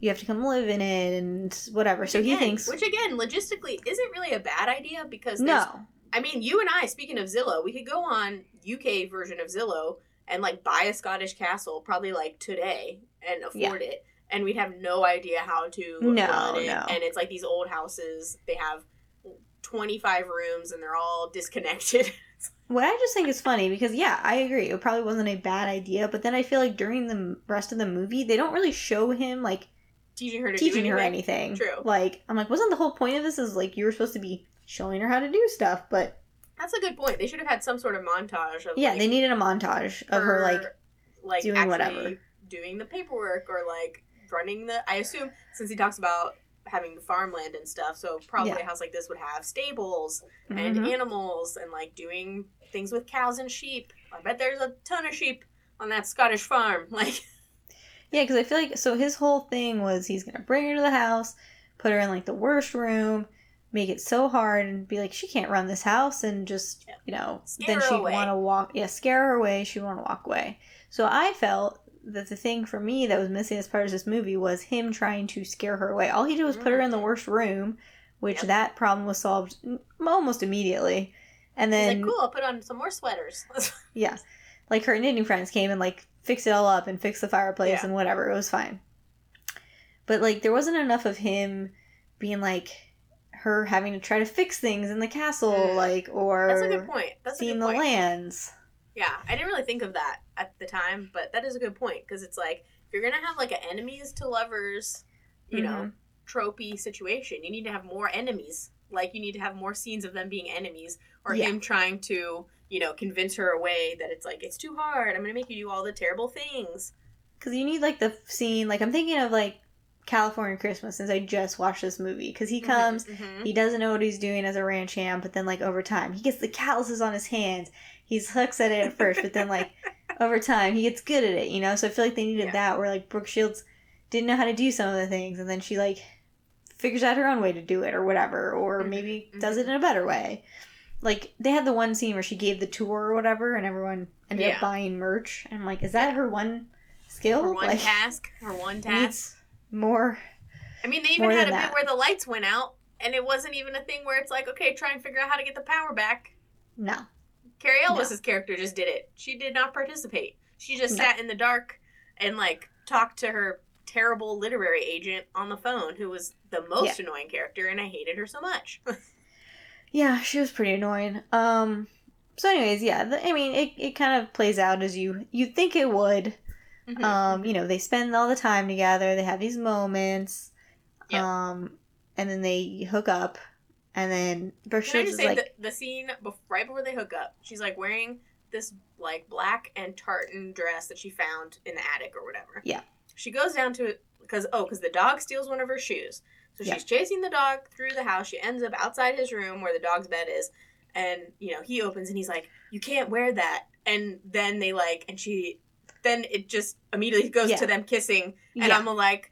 you have to come live in it, and whatever. Which so he thinks, which again, logistically, isn't really a bad idea because no, I mean, you and I, speaking of Zillow, we could go on UK version of Zillow and like buy a Scottish castle probably like today and afford it. And we'd have no idea how to No, it. no. And it's like these old houses, they have 25 rooms and they're all disconnected. What I just think is funny because yeah, I agree. It probably wasn't a bad idea, but then I feel like during the rest of the movie, they don't really show him like teaching her to teaching do her anything. anything. True. Like I'm like, wasn't the whole point of this is like you were supposed to be showing her how to do stuff, but That's a good point. They should have had some sort of montage of yeah, like, they needed a montage of her like like doing whatever. doing the paperwork or like running the I assume since he talks about having the farmland and stuff, so probably Yeah. a house like this would have stables and Mhm. animals and like doing things with cows and sheep. I bet there's a ton of sheep on that Scottish farm. Like Yeah, because I feel like so his whole thing was he's gonna bring her to the house, put her in like the worst room, make it so hard, and be like she can't run this house, and just you know Scare then she'd want to walk. Yeah, scare her away. She'd want to walk away. So I felt that the thing for me that was missing as part of this movie was him trying to scare her away. All he did was put her in the Mhm. worst room, which Yep. that problem was solved almost immediately. And he's then like, cool, I'll put on some more sweaters. yeah. Like her knitting friends came and like fixed it all up and fixed the fireplace Yeah. and whatever. It was fine. But like there wasn't enough of him being like her having to try to fix things in the castle, Mm. like or That's a good point. That's a seeing the point. lands. Yeah, I didn't really think of that at the time, but that is a good point because it's like if you're gonna have like an enemies to lovers, you know, tropey situation, you need to have more enemies. Like you need to have more scenes of them being enemies, or Yeah. him trying to, you know, convince her away that it's like it's too hard. I'm gonna make you do all the terrible things. Because you need like the scene, like I'm thinking of like California Christmas since I just watched this movie. Because he comes, Mhm. he doesn't know what he's doing as a ranch hand, but then like over time he gets the calluses on his hands. He sucks at it at first, but then like over time he gets good at it, you know. So I feel like they needed Yeah. that where like Brooke Shields didn't know how to do some of the things, and then she like figures out her own way to do it or whatever, or Mhm, maybe does it in a better way. Like they had the one scene where she gave the tour or whatever, and everyone ended Yeah. up buying merch. And I'm like, is that her one skill? Her one like, task, her one task. more. I mean, they even had a than bit where the lights went out, and it wasn't even a thing where it's like, okay, try and figure out how to get the power back. No. Cary No. Elwes's character just did it. She did not participate. She just No. sat in the dark and like talked to her terrible literary agent on the phone, who was the most annoying character, and I hated her so much. Yeah, she was pretty annoying. Um. So, anyways, yeah. The, I mean, it, it kind of plays out as you you think it would. Mhm. Um. You know, they spend all the time together. They have these moments. Yep. Um. And then they hook up, and then just is say like, the, the scene bef- right before they hook up? She's like wearing this like black and tartan dress that she found in the attic or whatever. Yeah. She goes down to because oh because the dog steals one of her shoes. So Yeah. she's chasing the dog through the house. She ends up outside his room where the dog's bed is, and you know he opens and he's like, "You can't wear that." And then they like, and she, then it just immediately goes Yeah. to them kissing, and yeah, I'm like,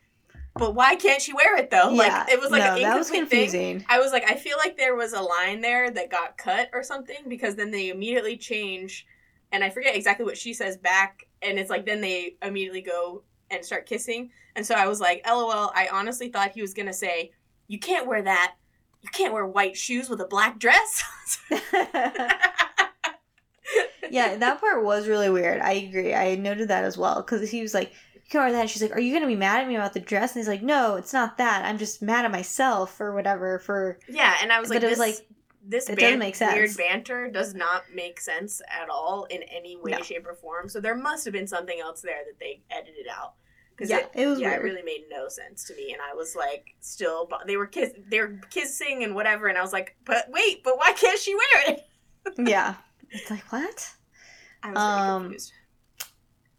"But why can't she wear it though?" yeah. Like it was like no, an that was incomplete thing. confusing. I was like, I feel like there was a line there that got cut or something because then they immediately change, and I forget exactly what she says back, and it's like then they immediately go and start kissing, and so I was like, LOL. I honestly thought he was gonna say, "You can't wear that. You can't wear white shoes with a black dress." yeah, that part was really weird. I agree. I noted that as well because he was like, "You can't wear that." And she's like, "Are you gonna be mad at me about the dress?" And he's like, "No, it's not that. I'm just mad at myself or whatever." For yeah, and I was like, But it was like, this it ban- doesn't make sense. weird banter does not make sense at all in any way, No. shape, or form. So there must have been something else there that they edited out. Because yeah, it, it was yeah, weird. it really made no sense to me, and I was like, still, they were kiss, they were kissing and whatever, and I was like, but wait, but why can't she wear it? yeah, it's like what? I was Um, confused.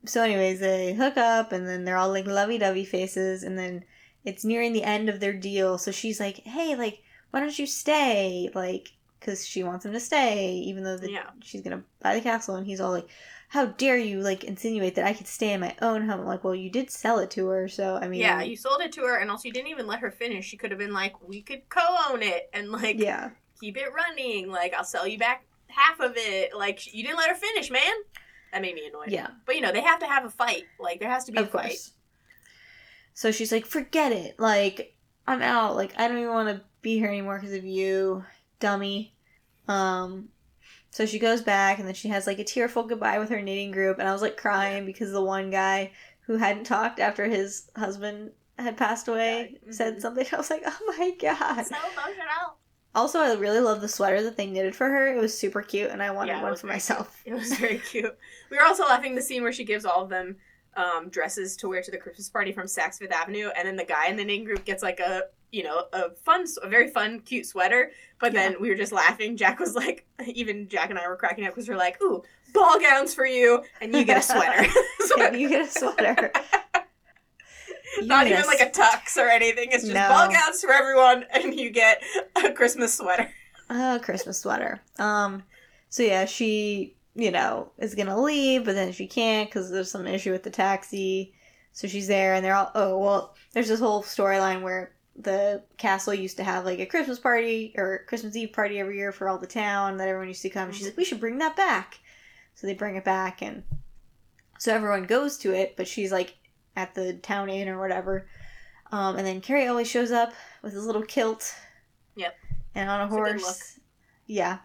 so anyways they hook up and then they're all like lovey-dovey faces and then it's nearing the end of their deal so she's like hey like why don't you stay like because she wants him to stay even though the, Yeah. she's gonna buy the castle and he's all like how dare you like insinuate that i could stay in my own home like well you did sell it to her so i mean yeah, you sold it to her, and also you didn't even let her finish. She could have been like, we could co-own it and like yeah keep it running. Like I'll sell you back half of it. Like you didn't let her finish, man. That made me annoyed. yeah But you know they have to have a fight. Like there has to be of a fight. so she's like forget it like i'm out like i don't even want to be here anymore because of you dummy um so she goes back and then she has like a tearful goodbye with her knitting group and i was like crying because the one guy who hadn't talked after his husband had passed away Died. said something i was like oh my god So emotional. Also, I really love the sweater that they knitted for her. It was super cute, and I wanted Yeah, one for myself. It was very cute. We were also laughing the scene where she gives all of them um, dresses to wear to the Christmas party from Saks Fifth Avenue, and then the guy in the knitting group gets like a you know a fun, a very fun, cute sweater. But then we were just laughing. Jack was like, even Jack and I were cracking up because we're like, "Ooh, ball gowns for you, and you get a sweater." Yeah, you get a sweater. Not even like a tux or anything. It's just No. ball gowns for everyone, and you get a Christmas sweater. a Christmas sweater. Um, so yeah, she, you know, is gonna leave, but then she can't because there's some issue with the taxi. So she's there, and they're all, oh well. There's this whole storyline where the castle used to have like a Christmas party or Christmas Eve party every year for all the town that everyone used to come. She's like, we should bring that back. So they bring it back, and so everyone goes to it, but she's like at the town inn or whatever. Um, and then Cary Elwes shows up with his little kilt. Yep. And on a a good horse. look. Yeah.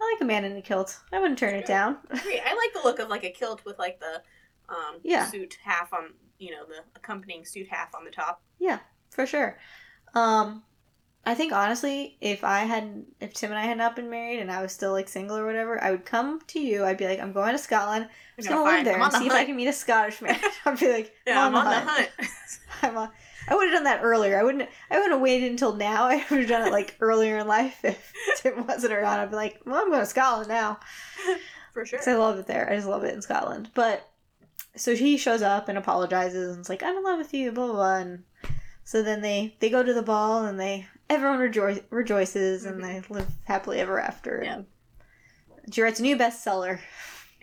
I like a man in a kilt. I wouldn't turn it down. I like the look of like a kilt with like the um, Yeah. suit half on, you know, the accompanying suit half on the top. Yeah, for sure. Um I think honestly, if I had if Tim and I had not been married and I was still like single or whatever, I would come to you. I'd be like, I'm going to Scotland. I'm just gonna gonna live there I'm and the see if I can meet a Scottish man. I'd be like, Yeah, I'm on the hunt. I'm on, I would have done that earlier. I wouldn't. I wouldn't have waited until now. I would have done it like earlier in life if Tim wasn't around. I'd be like, well, I'm going to Scotland now. For sure. Because I love it there. I just love it in Scotland. But so he shows up and apologizes and it's like, I'm in love with you, blah blah blah. And so then they they go to the ball and they everyone rejoice, rejoices and they live happily ever after. Yep. And she writes a new bestseller.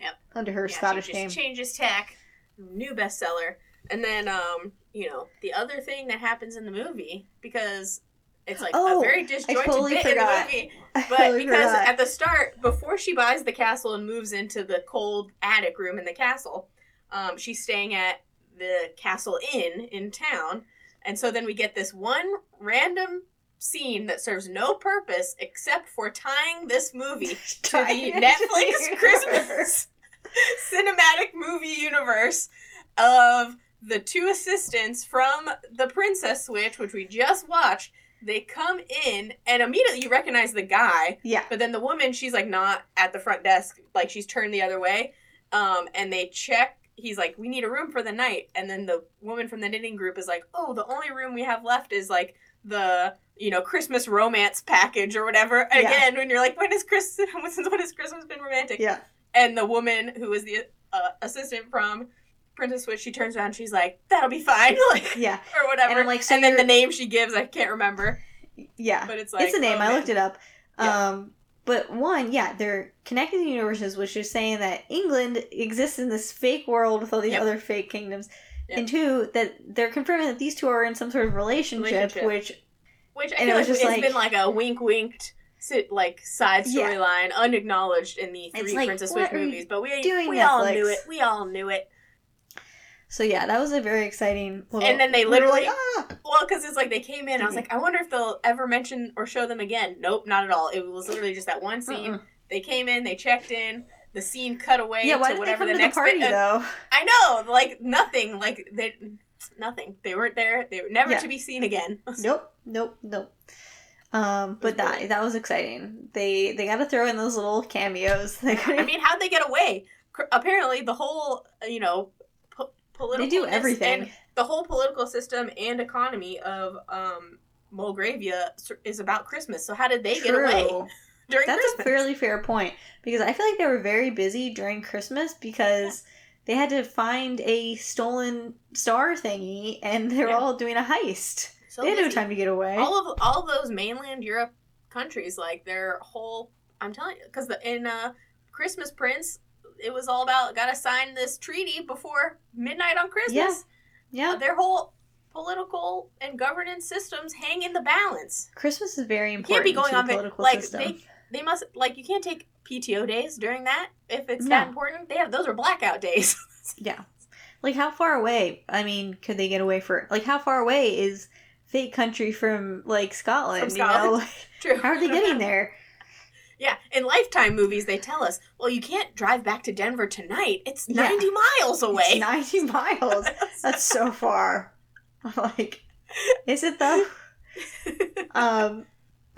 Yep. Under her Yeah, Scottish she name. just changes tack. New bestseller. And then, um, you know, the other thing that happens in the movie, because it's like Oh, a very disjointed totally bit forgot. in the movie. But totally because forgot. at the start, before she buys the castle and moves into the cold attic room in the castle, um, she's staying at the castle inn in town. And so then we get this one random scene that serves no purpose except for tying this movie to the Netflix Christmas cinematic movie universe of the two assistants from the Princess Switch, which we just watched. They come in and immediately you recognize the guy, yeah. but then the woman, she's like not at the front desk, like she's turned the other way. Um, and they check. He's like, "We need a room for the night." And then the woman from the knitting group is like, "Oh, the only room we have left is like the you know Christmas romance package or whatever." Yeah. Again, when you're like, "When is Chris? When has Christmas been romantic?" Yeah. And the woman who is the uh, assistant from Princess Switch, she turns around, she's like, "That'll be fine," like Yeah. or whatever. And I'm like, so and then the name she gives, I can't remember, Yeah. but it's like it's a name. oh, I looked it up. Yeah. Um, but one, yeah, they're connecting the universes, which is saying that England exists in this fake world with all these Yep. other fake kingdoms. Yep. And two, that they're confirming that these two are in some sort of relationship, Relationship. which Which I And it feel was like just it's like- been like a wink winked sit like side Yeah. storyline unacknowledged in the three like, Princess Switch movies, but we doing, we all knew it. We all knew it. So yeah, that was a very exciting. Little, And then they we literally- like, ah! Well, because it's like they came in, I was Mhm. like, I wonder if they'll ever mention or show them again. Nope, not at all. It was literally just that one scene. Uh-uh. They came in, they checked in, the scene cut away yeah. To whatever come the to the next party bit. though? I know, like nothing, like they, nothing. They weren't there. They were never Yeah. to be seen again. nope, nope, nope. Um, but that that was exciting. They they got to throw in those little cameos. I mean, how'd they get away? Apparently, the whole, you know, political they do everything. and the whole political system and economy of um, Belgravia is about Christmas. So how did they get away True. during That's Christmas? a fairly fair point because I feel like they were very busy during Christmas because they had to find a stolen star thingy and they're Yeah. all doing a heist. so they had no time to get away. All of all of those mainland Europe countries, like their whole, I'm telling you, because in uh, Christmas Prince, it was all about gotta sign this treaty before midnight on Christmas. yeah, yeah. Uh, their whole political and governance systems hang in the balance. Christmas is very important. can't important be going to on political like, system. they- They must like you can't take PTO days during that if it's No. that important. They have those are blackout days. Yeah, like how far away? I mean, could they get away for like how far away is fake country from like Scotland? From You know, Scotland? True. how are they getting there? Yeah, in Lifetime movies, they tell us, well, you can't drive back to Denver tonight. It's Yeah. 90 miles away. It's ninety miles. That's so far. I'm like, is it though? um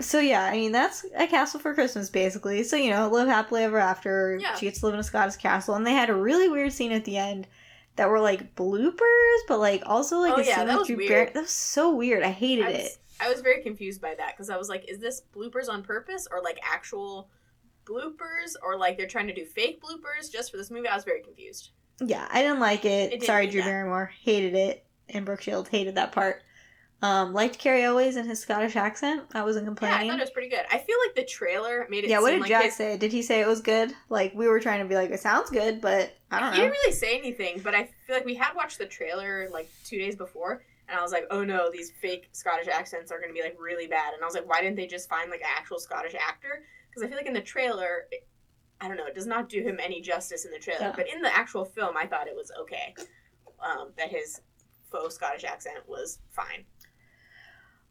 so yeah, I mean that's a castle for Christmas basically. So you know, live happily ever after. Yeah. She gets to live in a Scottish castle, and they had a really weird scene at the end that were like bloopers, but like also like Oh, a yeah, scene that with was Drew. Barry- That was so weird. I hated I it. I was very confused by that because I was like, is this bloopers on purpose or like actual bloopers or like they're trying to do fake bloopers just for this movie? I was very confused. Yeah, I didn't like it. It Sorry, Drew that. Barrymore. Hated it. And Brooke Shields hated that part. Um, liked Cary Elwes in his Scottish accent. I wasn't complaining. Yeah, I thought it was pretty good. I feel like the trailer made it. Yeah, what did like Jack his- say? Did he say it was good? Like we were trying to be like, it sounds good, but I don't He know. didn't really say anything, but I feel like we had watched the trailer like two days before, and I was like, oh no, these fake Scottish accents are going to be like really bad. And I was like, why didn't they just find like an actual Scottish actor? Because I feel like in the trailer, it, I don't know, it does not do him any justice in the trailer. Yeah. But in the actual film, I thought it was okay. Um, that his faux Scottish accent was fine.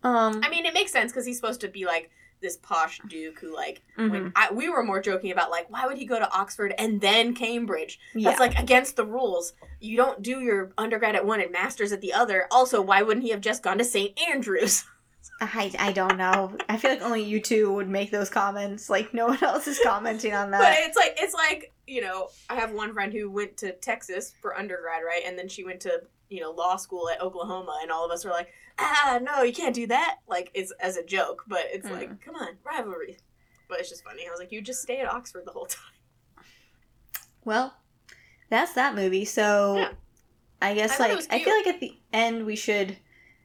Um, I mean, it makes sense because he's supposed to be like this posh duke who like mhm. when I, we were more joking about like why would he go to Oxford and then Cambridge? yeah. That's like against the rules. You don't do your undergrad at one and masters at the other. Also, why wouldn't he have just gone to St. Andrews? I, I don't know. I feel like only you two would make those comments. Like no one else is commenting on that. But it's like it's like you know I have one friend who went to Texas for undergrad, right, and then she went to you know law school at Oklahoma, and all of us are like, ah, no, you can't do that. Like it's as a joke, but it's Mm. like, come on, rivalry. But it's just funny. I was like, you just stay at Oxford the whole time. Well, that's that movie. So Yeah. I guess I like I feel like at the end we should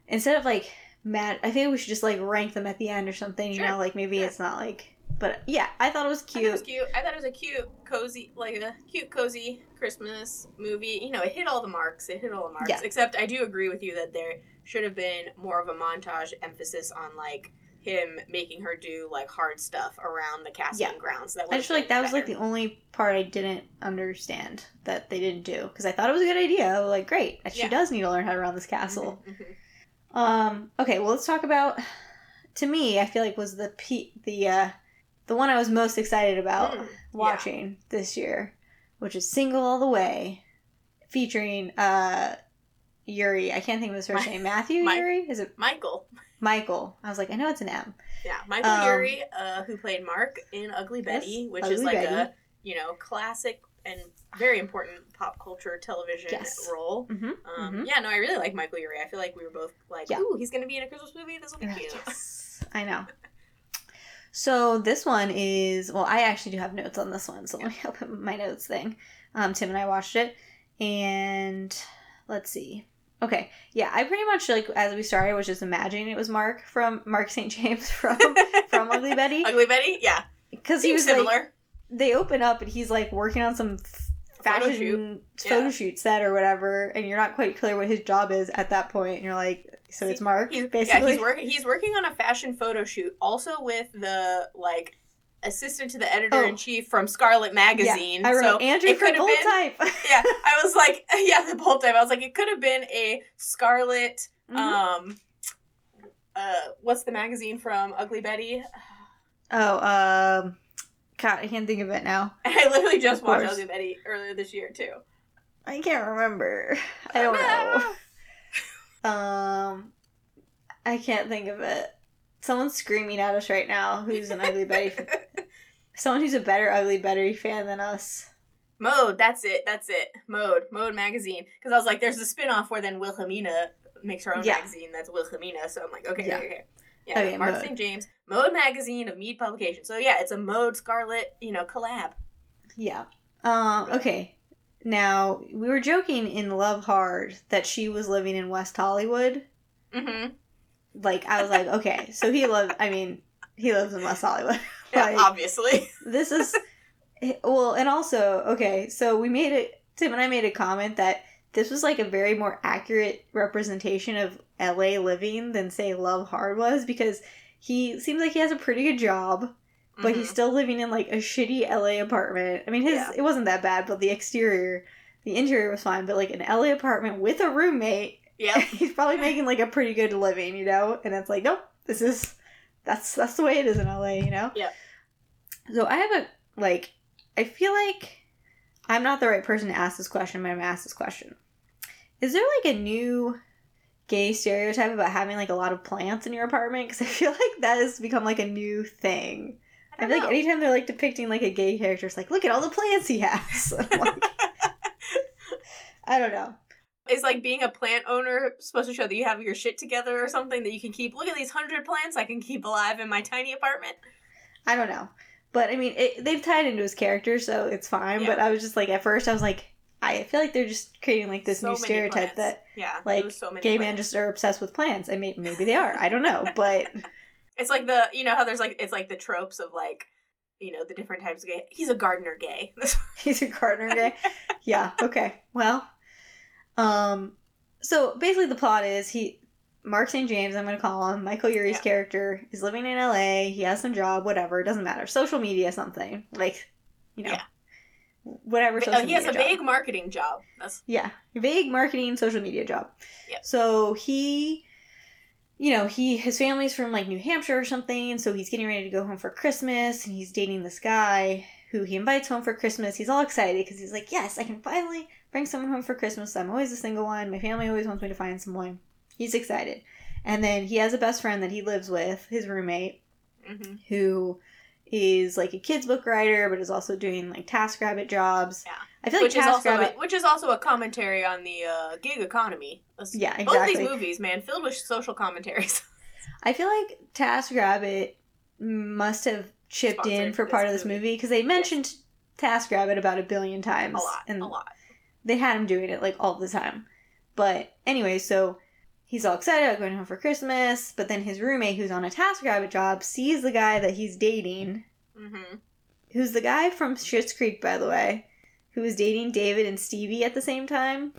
instead of like Matt, I think we should just like rank them at the end or something. Sure. You know, like maybe Yeah. it's not like. But yeah, I thought it was cute. it was cute. I thought it was a cute, cozy, like a cute, cozy Christmas movie. You know, it hit all the marks. It hit all the marks. Yeah. Except I do agree with you that there should have been more of a montage emphasis on like him making her do like hard stuff around the castle Yeah. grounds. That I just feel like that was like the only part I didn't understand that they didn't do because I thought it was a good idea. Like, great, she Yeah. does need to learn how to run this castle. Mm-hmm. Um. Okay. Well, let's talk about. To me, I feel like was the pe- the uh, the one I was most excited about Mm, watching this year, which is "Single All the Way," featuring uh Urie. I can't think of his first name. Matthew Mi- Urie. Is it Michael. Michael? I was like, I know it's an M. Yeah, Michael Um, Urie, uh, who played Mark in Ugly Betty, which Ugly is like Betty. a you know classic and very important pop culture television Yes. role. Mm-hmm. Um, Yeah, no, I really like Michael Urie. I feel like we were both like, Yeah. "Ooh, he's gonna be in a Christmas movie. This will be cute." Yes, I know. So this one is well, I actually do have notes on this one, so let me open my notes thing. Um, Tim and I watched it, and let's see. Okay, yeah, I pretty much like as we started was just imagining it was Mark from Mark St. James from from Ugly Betty Ugly Betty, yeah, because he was like similar. they open up and he's like working on some f- Photo fashion shoot. photo Yeah. shoot set or whatever, and you're not quite clear what his job is at that point, and you're like, so it's Mark He's, basically. yeah, he's working. He's working on a fashion photo shoot, also with the like assistant to the editor in chief from Scarlet Magazine. I wrote so Andrew it could have Bold been. Type. Yeah, I was like, yeah, the bold type. I was like, it could have been a Scarlet. Mhm. Um, uh, what's the magazine from Ugly Betty? Oh, um, God, I can't think of it now. I literally just watched. Ugly Betty earlier this year too. I can't remember. I don't know. Um, I can't think of it. Someone's screaming at us right now. Who's an Ugly Betty? Fan. Someone who's a better Ugly Betty fan than us. Mode, that's it, that's it. Mode, Mode magazine. Because I was like, there's a spin-off where then Wilhelmina makes her own Yeah. magazine that's Wilhelmina. So I'm like, okay, Yeah. okay, okay. Yeah, Okay, Mark St. James, Mode magazine of Meade Publication. So yeah, it's a Mode Scarlet, you know, collab. Yeah. Um. Okay. Now we were joking in Love Hard that she was living in West Hollywood. Mm-hmm. Like I was like, okay, so he lives. I mean, he lives in West Hollywood. Yeah, obviously. this is well and also okay so we made it tim and i made a comment that this was like a very more accurate representation of la living than say love hard was because he seems like he has a pretty good job but he's Mhm. still living in like a shitty la apartment i mean his Yeah. it wasn't that bad but the exterior the interior was fine but like an la apartment with a roommate Yep. he's probably making like a pretty good living you know and it's like nope this is that's that's the way it is in la you know Yeah. so i have a like i feel like i'm not the right person to ask this question but i'm gonna ask this question is there like a new gay stereotype about having like a lot of plants in your apartment because I feel like that has become like a new thing. I, I feel don't like anytime they're like depicting like a gay character, it's like, look at all the plants he has. Like, I don't know. Is like being a plant owner supposed to show that you have your shit together or something that you can keep? Look at these hundred plants I can keep alive in my tiny apartment. I don't know. But I mean, it, they've tied into his character, so it's fine. But I was just like, at first, I was like, I feel like they're just creating like this So new stereotype plants. that yeah, like so many gay men just are obsessed with plants. I mean, maybe they are. I don't know, but It's like the you know how there's like it's like the tropes of like you know the different types of gay. He's a gardener gay. he's a gardener guy. Yeah. Okay. Well, um, so basically the plot is he, Mark St. James, I'm going to call him Michael Urie's Yeah. character, is living in L.A. He has some job, whatever. It doesn't matter. Social media, something like, you know, Yeah. whatever. Social Uh, he has a job. big marketing job. That's Yeah, vague marketing social media job. Yep. So he, you know, he his family's from like New Hampshire or something, so he's getting ready to go home for Christmas, and he's dating this guy who he invites home for Christmas. He's all excited because he's like, "Yes, I can finally bring someone home for Christmas. I'm always a single one. My family always wants me to find someone." He's excited, and then he has a best friend that he lives with, his roommate, hmm who is like a kids book writer, but is also doing like TaskRabbit jobs. Yeah. I feel like which is also a, TaskRabbit. which is also a commentary on the uh, gig economy. Yeah, Both these movies, man, filled with social commentaries. I feel like TaskRabbit must have chipped in for part of this movie. because they mentioned TaskRabbit about a billion times. a lot, and a lot. They had him doing it like all the time. But anyway, so he's all excited about going home for Christmas, but then his roommate, who's on a TaskRabbit job, sees the guy that he's dating, hmm who's the guy from Schitt's Creek, by the way, who was dating David and Stevie at the same time.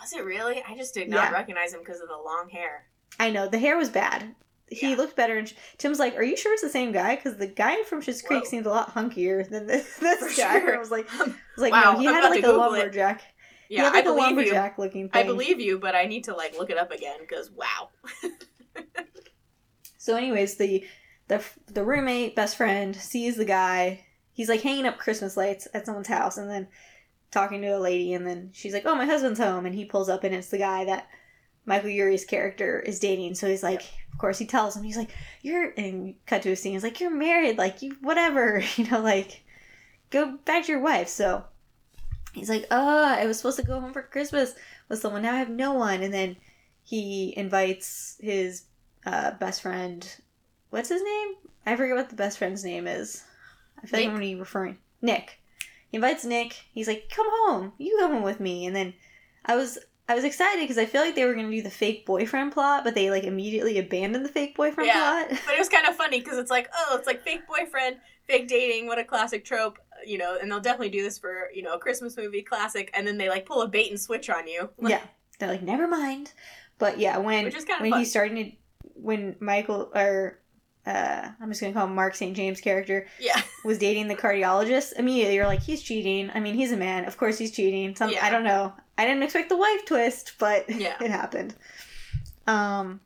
Was it really? I just did not Yeah. recognize him because of the long hair. I know the hair was bad. He Yeah. looked better. And Tim's like, "Are you sure it's the same guy? Because the guy from Schitt's Creek Whoa. seems a lot hunkier than this, this guy." sure. I was like, I was like, Wow, no, he I'm had like a it. lumberjack. he Yeah, had like I a believe you. lumberjack looking thing. I believe you, but I need to like look it up again because wow. So, anyways, the the the roommate, best friend, sees the guy. He's like hanging up Christmas lights at someone's house, and then talking to a lady, and then she's like, "Oh, my husband's home," and he pulls up, and it's the guy that Michael Urie's character is dating. So he's like, of course, he tells him, he's like, "You're," and cut to a scene. He's like, "You're married, like you, whatever, you know, like go back to your wife." So he's like, "Oh, I was supposed to go home for Christmas with someone. Now I have no one." And then he invites his uh, best friend. What's his name? I forget what the best friend's name is. I feel like I'm going referring Nick. He invites Nick. He's like, "Come home. You come home with me." And then I was I was excited because I feel like they were going to do the fake boyfriend plot, but they like immediately abandoned the fake boyfriend Yeah. plot. But it was kind of funny because it's like, oh, it's like fake boyfriend, fake dating. What a classic trope, you know. And they'll definitely do this for you know a Christmas movie classic. And then they like pull a bait and switch on you. yeah, they're like, "Never mind." But yeah, when when fun. he's starting to when Michael or uh, I'm just gonna call him Mark St. James character yeah. was dating the cardiologist, immediately you're like, he's cheating. I mean, he's a man. Of course he's cheating. Some Yeah. I don't know. I didn't expect the wife twist, but Yeah. it happened. Um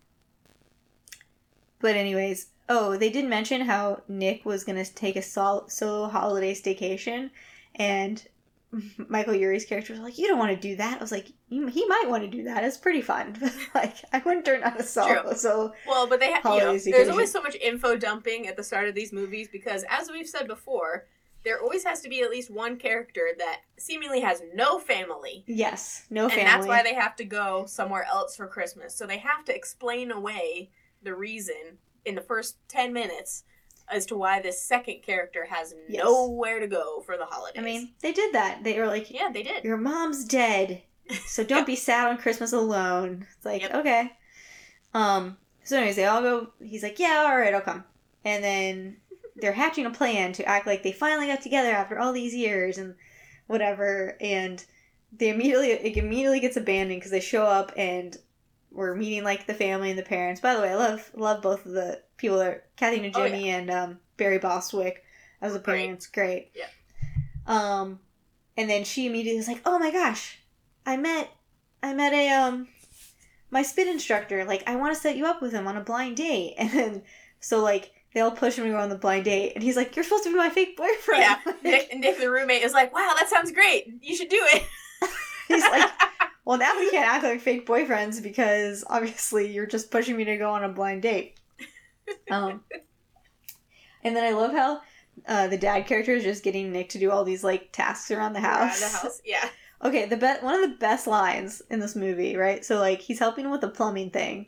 But anyways, oh, they did mention how Nick was gonna take a sol- solo holiday staycation and Michael Urie's character was like, "You don't want to do that." I was like, "He might want to do that. It's pretty fun." But like, I wouldn't turn on a solo. True. So Well, but they ha- you know, there's always so much info dumping at the start of these movies because, as we've said before, there always has to be at least one character that seemingly has no family. yes, no and family. that's why they have to go somewhere else for Christmas. So they have to explain away the reason in the first 10 minutes as to why this second character has Yes. nowhere to go for the holidays. I mean, they did that. They were like, yeah, they did. your mom's dead so don't Yep. be sad on christmas alone it's like Yep. okay um so anyways they all go he's like yeah all right i'll come and then they're hatching a plan to act like they finally got together after all these years and whatever and they immediately it immediately gets abandoned because they show up and we're meeting like the family and the parents by the way i love love both of the people that kathy and Oh, yeah. jimmy and um, barry bostwick as the Great. parents great Yeah. um and then she immediately was like oh my gosh i met i met a um my spin instructor like i want to set you up with him on a blind date and then so like they all push him to go on the blind date and he's like you're supposed to be my fake boyfriend Yeah, Nick, and Nick, the roommate, is like, wow, that sounds great. You should do it. he's like well, now we can't act like fake boyfriends because obviously you're just pushing me to go on a blind date. Um, and then I love how uh, the dad character is just getting Nick to do all these like tasks around the house. Around the house. Yeah. Okay, the be- one of the best lines in this movie, right? So like he's helping with the plumbing thing.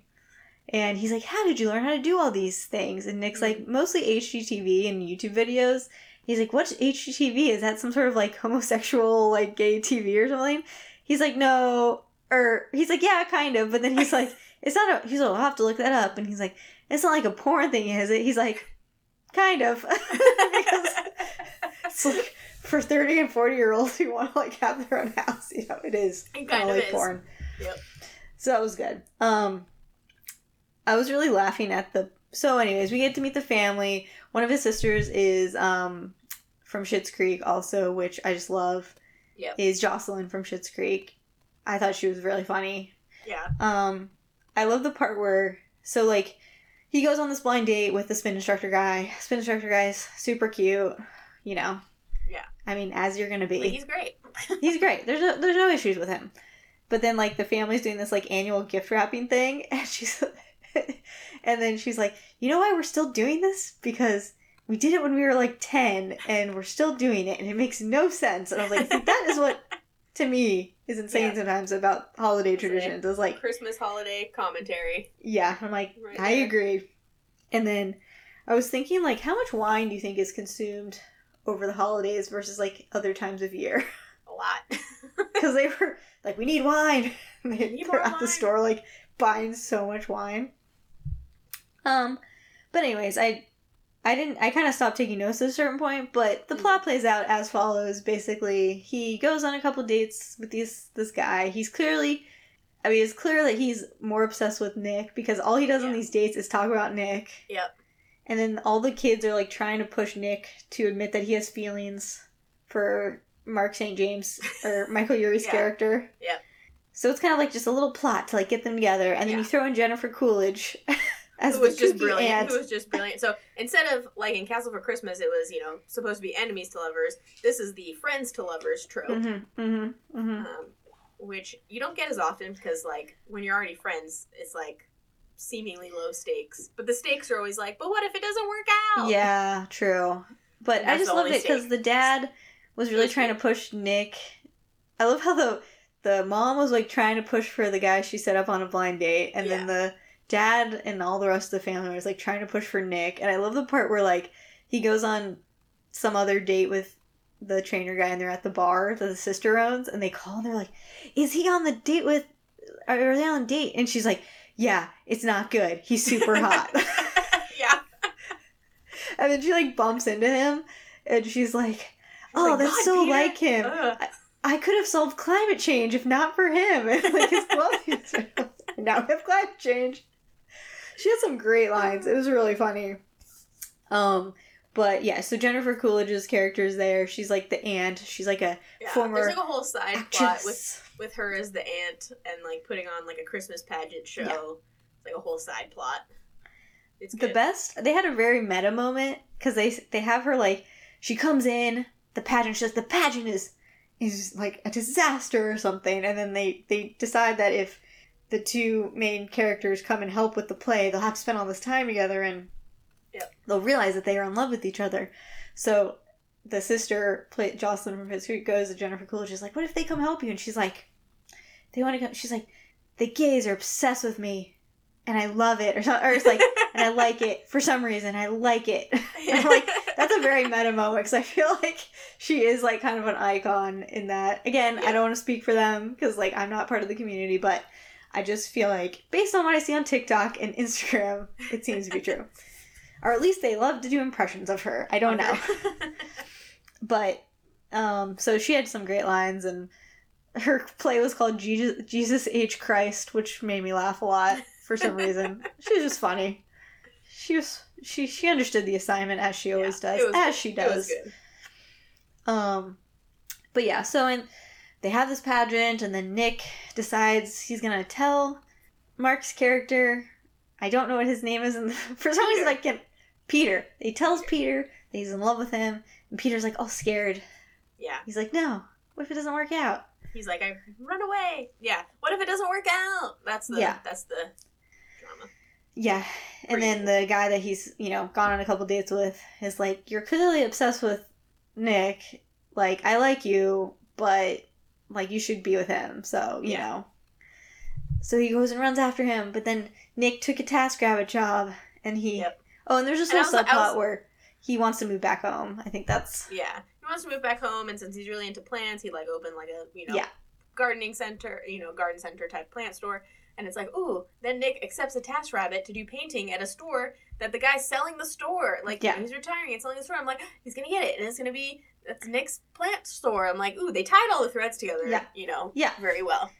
And he's like, "How did you learn how to do all these things?" And Nick's like, "Mostly HGTV and YouTube videos." He's like, "What's HGTV? Is that some sort of like homosexual like gay TV or something?" He's like, "No." Or he's like, "Yeah, kind of." But then he's like, "It's not a." He's like, "I'll have to look that up." And he's like, "It's not like a porn thing, is it?" He's like, "Kind of." because it's like for 30 and 40 year olds who want to like have their own house you know it is It kind of like is. porn Yep. so that was good um i was really laughing at the so anyways we get to meet the family one of his sisters is um from Schitt's creek also which i just love Yep. is jocelyn from Schitt's creek i thought she was really funny Yeah. um, I love the part where so like he goes on this blind date with the spin instructor guy. Spin instructor guy's super cute, you know. Yeah. I mean, as you're gonna be, But he's great. he's great. There's no there's no issues with him. But then like the family's doing this like annual gift wrapping thing, and she's and then she's like, you know why we're still doing this because. We did it when we were like 10 and we're still doing it and it makes no sense. And I was like, that is what to me is insane Yeah. sometimes about holiday traditions. It's like Christmas holiday commentary. yeah, I'm like, Right I there. agree. And then I was thinking, like, how much wine do you think is consumed over the holidays versus like other times of year? A lot. Because they were like, we need wine. And they, Need they're at the store like buying so much wine. Um, but anyways, I. I didn't. I kind of stopped taking notes at a certain point, but the Mm. plot plays out as follows. Basically, he goes on a couple dates with these this guy. He's clearly, I mean, it's clear that he's more obsessed with Nick because all he does on these dates is talk about Nick. Yep. And then all the kids are like trying to push Nick to admit that he has feelings for Mark St. James or Michael Urie's Yeah. character. Yep. So it's kind of like just a little plot to like get them together, and then Yeah. you throw in Jennifer Coolidge as Who was just brilliant. Who was just brilliant. So instead of like in Castle for Christmas, it was you know supposed to be enemies to lovers. This is the friends to lovers trope, Mm-hmm, mm-hmm, mm-hmm. um, which you don't get as often because like when you're already friends, it's like seemingly low stakes. But the stakes are always like, but what if it doesn't work out? Yeah, true. But I just loved it because the dad was really trying to push Nick. I love how the the mom was like trying to push for the guy she set up on a blind date, and then the dad and all the rest of the family was like trying to push for Nick. And I love the part where like he goes on some other date with the trainer guy, and they're at the bar that the sister owns, and they call and they're like, "Is he on the date with? Are they on date?" And she's like, "Yeah, it's not good. He's super hot." yeah. And then she like bumps into him and she's like, Oh, like, that's "God, so Peter." like him. I could have solved climate change if not for him. And like his clothes. now we have climate change. She had some great lines. It was really funny. Um, but yeah, so Jennifer Coolidge's character is there. She's like the aunt. She's like a Yeah, former there's like a whole side plot with with her as the aunt and like putting on like a Christmas pageant show. Yeah. It's like a whole side plot. It's the best they had a very meta moment because they they have her like she comes in the pageant she's like the pageant is is like a disaster or something and then they they decide that if the two main characters come and help with the play they'll have to spend all this time together and Yep. they'll realize that they are in love with each other so the sister play, jocelyn from Schitt's Creek goes to jennifer coolidge is like what if they come help you and she's like they want to come she's like the gays are obsessed with me and i love it or, so, or it's like and I like it for some reason. I like it. I'm like, that's a very meta moment because I feel like she is like kind of an icon in that. Again, I don't want to speak for them because like I'm not part of the community, but I just feel like based on what I see on TikTok and Instagram, it seems to be true. Or at least they love to do impressions of her. I don't know. But um so she had some great lines and her play was called Jesus, Jesus H Christ, which made me laugh a lot for some reason. she was just funny. She was she she understood the assignment as she always Yeah, does, as good. she does. Um, but yeah, so and they have this pageant, and then Nick decides he's gonna tell Mark's character. I don't know what his name is, and for some reason. I can't. Peter. He tells Peter that he's in love with him, and Peter's like all scared. Yeah. He's like, "No, what if it doesn't work out?" He's like, I run away. Yeah. What if it doesn't work out? That's the Yeah. that's the drama. Yeah. And then the guy that he's, you know, gone on a couple dates with is like, You're clearly obsessed with Nick. Like, I like you, but like you should be with him. So, you Yeah. know. So he goes and runs after him, but then Nick took a TaskRabbit job and he Yep. Oh, and there's this And I little subplot was- where he wants to move back home. I think that's Yeah. He wants to move back home and since he's really into plants, he like opened like a, you know, Yeah. gardening center, you know, garden center type plant store. And it's like, ooh, then Nick accepts a TaskRabbit to do painting at a store that the guy's selling the store. Like, Yeah. you know, he's retiring and selling the store. I'm like, he's gonna get it, and it's gonna be that's Nick's plant store. I'm like, ooh, they tied all the threads together, Yeah. you know, Yeah. very well.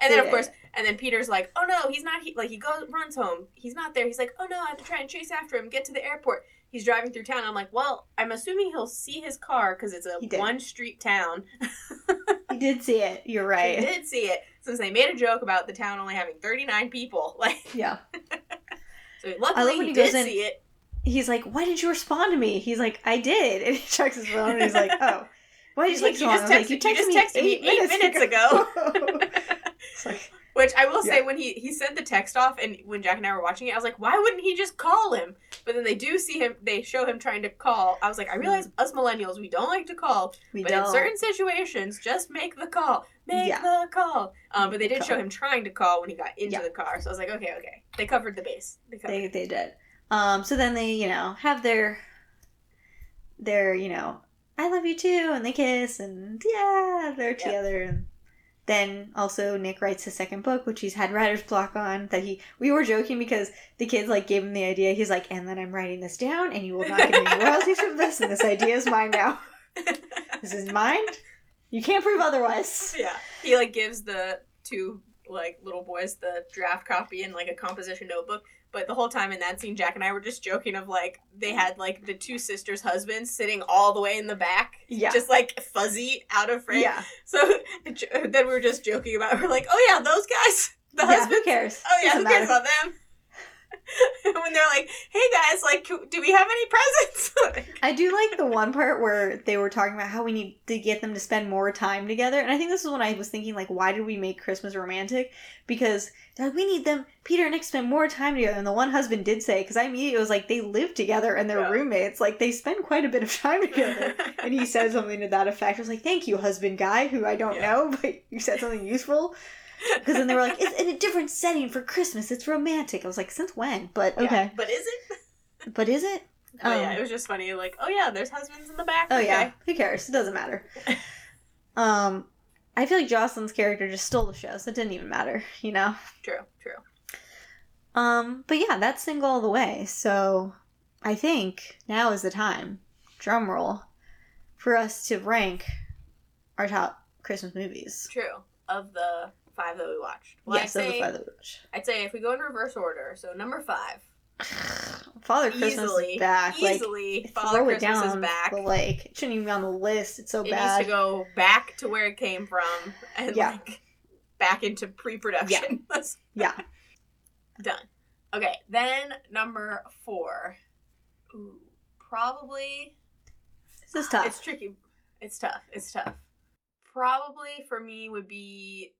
And then of course, and then Peter's like, oh no, he's not. He, like he goes runs home. He's not there. He's like, oh no, I have to try and chase after him. Get to the airport. He's driving through town. I'm like, well, I'm assuming he'll see his car because it's a one street town. he did see it. You're I right. did see it since they made a joke about the town only having 39 people. Like, Yeah. so I luckily love when he he did goes in- see it. He's like, Why didn't you respond to me? He's like, I did. And he checks his phone and he's like, Oh. Why did you like, you just I was texted, like, you just texted me eight minutes ago. it's like, Which I will say, when he he sent the text off, and when Jack and I were watching it, I was like, why wouldn't he just call him? But then they do see him. They show him trying to call. I was like, I realize us millennials, we don't like to call, we but don't. in certain situations, just make the call. Make Yeah. the call. Um, but they did Call. show him trying to call when he got into Yeah. the car. So I was like, okay, okay, they covered the base. They covered. they, they did. Um, so then they, you know, have their, their, you know, I love you too, and they kiss, and yeah, they're Yep. together. And then also Nick writes his second book, which he's had writer's block on. That he, we were joking because the kids like gave him the idea. He's like, and then I'm writing this down, and you will not get any royalties from this, and this idea is mine now. This is mine. You can't prove otherwise. Yeah. He like gives the two like little boys the draft copy in like a composition notebook. But the whole time in that scene, Jack and I were just joking of like they had like the two sisters' husbands sitting all the way in the back, Yeah. just like fuzzy out of frame. yeah. So then we were just joking about. We're like, oh yeah, those guys, the yeah. husbands. Who cares? Oh yeah, Doesn't who cares matter. about them? when they're like, hey guys, like, do we have any presents? I do like the one part where they were talking about how we need to get them to spend more time together. And I think this is when I was thinking, like, why did we make Christmas romantic? Because like, we need them, Peter and Nick, spend more time together. And the one husband did say, because I immediately was like, they live together and they're Yeah. roommates. Like, they spend quite a bit of time together. and he said something to that effect. I was like, thank you, husband guy, who I don't Yeah. know, but you said something useful. Because then they were like, it's in a different setting for Christmas. It's romantic. I was like, since when? But Yeah, okay. but is it? But is it? But yeah, Um, it was just funny. Like, oh yeah, there's husbands in the back. Oh okay. yeah, who cares? It doesn't matter. um, I feel like Jocelyn's character just stole the show, so it didn't even matter, you know. True, true. Um, but yeah, that's single all the way. So I think now is the time, drum roll, for us to rank our top Christmas movies. True. Of the five that we watched. Well, yes, I'd say, five that we watched. I'd say if we go in reverse order, so number five. Father Christmas easily, is back. easily, like, Father it Christmas down is back. the lake. It shouldn't even be on the list. It's so it bad. needs to go back to where it came from and Yeah. like back into pre-production. Let's Yeah. done. Okay, then number four. Ooh, probably This is tough. It's tricky. It's tough. It's tough. Probably for me would be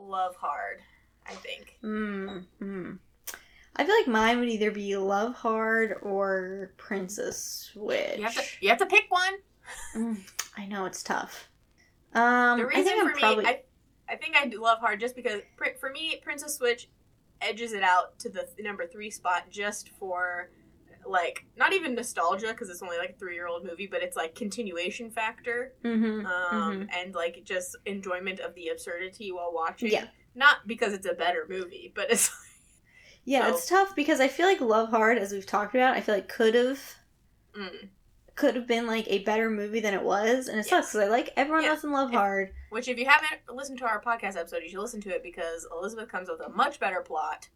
Love Hard. I think. Mm, mm. I feel like mine would either be Love Hard or Princess Switch. You have to. You have to pick one. Mm, I know it's tough. Um, The I reason think for I'm me, probably I, I think I do Love Hard just because for me, Princess Switch edges it out to the number three spot just for like not even nostalgia because it's only like a three year old movie, but it's like continuation factor. Mhm, um, mhm. and like just enjoyment of the absurdity while watching. Yeah. Not because it's a better movie, but it's yeah, so- it's tough because I feel like Love Hard, as we've talked about, I feel like could have mm. could have been like a better movie than it was, and it sucks because I like everyone Yeah. else in Love If- Hard. which if you haven't listened to our podcast episode, you should listen to it because Elizabeth comes with a much better plot.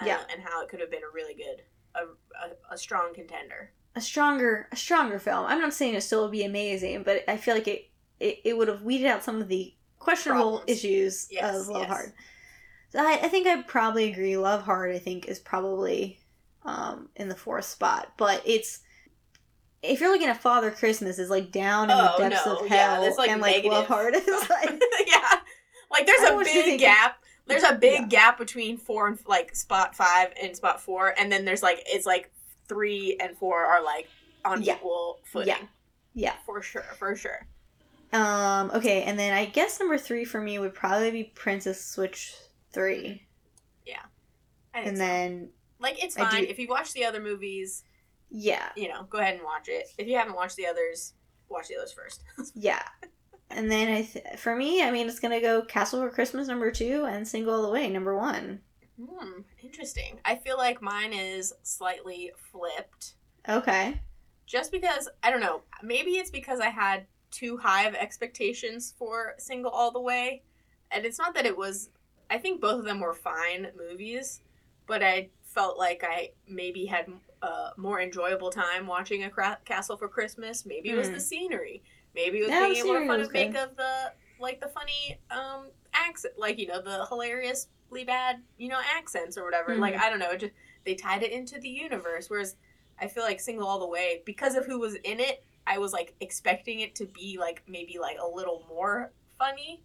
uh, Yeah. and how it could have been a really good, a, a, a strong contender. A stronger, a stronger film. I'm not saying it still would be amazing, but I feel like it it, it would have weeded out some of the questionable Problems. issues Yes, of Love yes. Hard. So I, I think I probably agree. Love Hard, I think, is probably um, in the fourth spot, but it's if you're looking at Father Christmas is like down in Oh, the depths no, of hell, that's, like, and like Love. Hard is like yeah, Like there's a want you to big gap. There's a big Yeah. gap between four and like spot five and spot four, and then there's like it's like three and four are like on Yeah. equal footing. Yeah. Yeah. for sure, for sure. Um, okay, and then I guess number three for me would probably be Princess Switch 3. I think And so. then, like it's fine do- if you watch the other movies. yeah, You know, go ahead and watch it. If you haven't watched the others, watch the others first. yeah. And then I, th- for me, I mean, it's gonna go Castle for Christmas number two and Single All the Way number one. Hmm, interesting. I feel like mine is slightly flipped. Okay. just because I don't know, maybe it's because I had too high of expectations for Single All the Way, and it's not that it was. I think both of them were fine movies, but I felt like I maybe had a more enjoyable time watching a Castle for Christmas. Maybe it was Hmm. the scenery. Maybe it was the being able to fun was to make of the like the funny um accent, like you know the hilariously bad you know accents or whatever. Like Mhm. I don't know, just they tied it into the universe. Whereas I feel like Single All the Way, because of who was in it, I was like expecting it to be like maybe like a little more funny,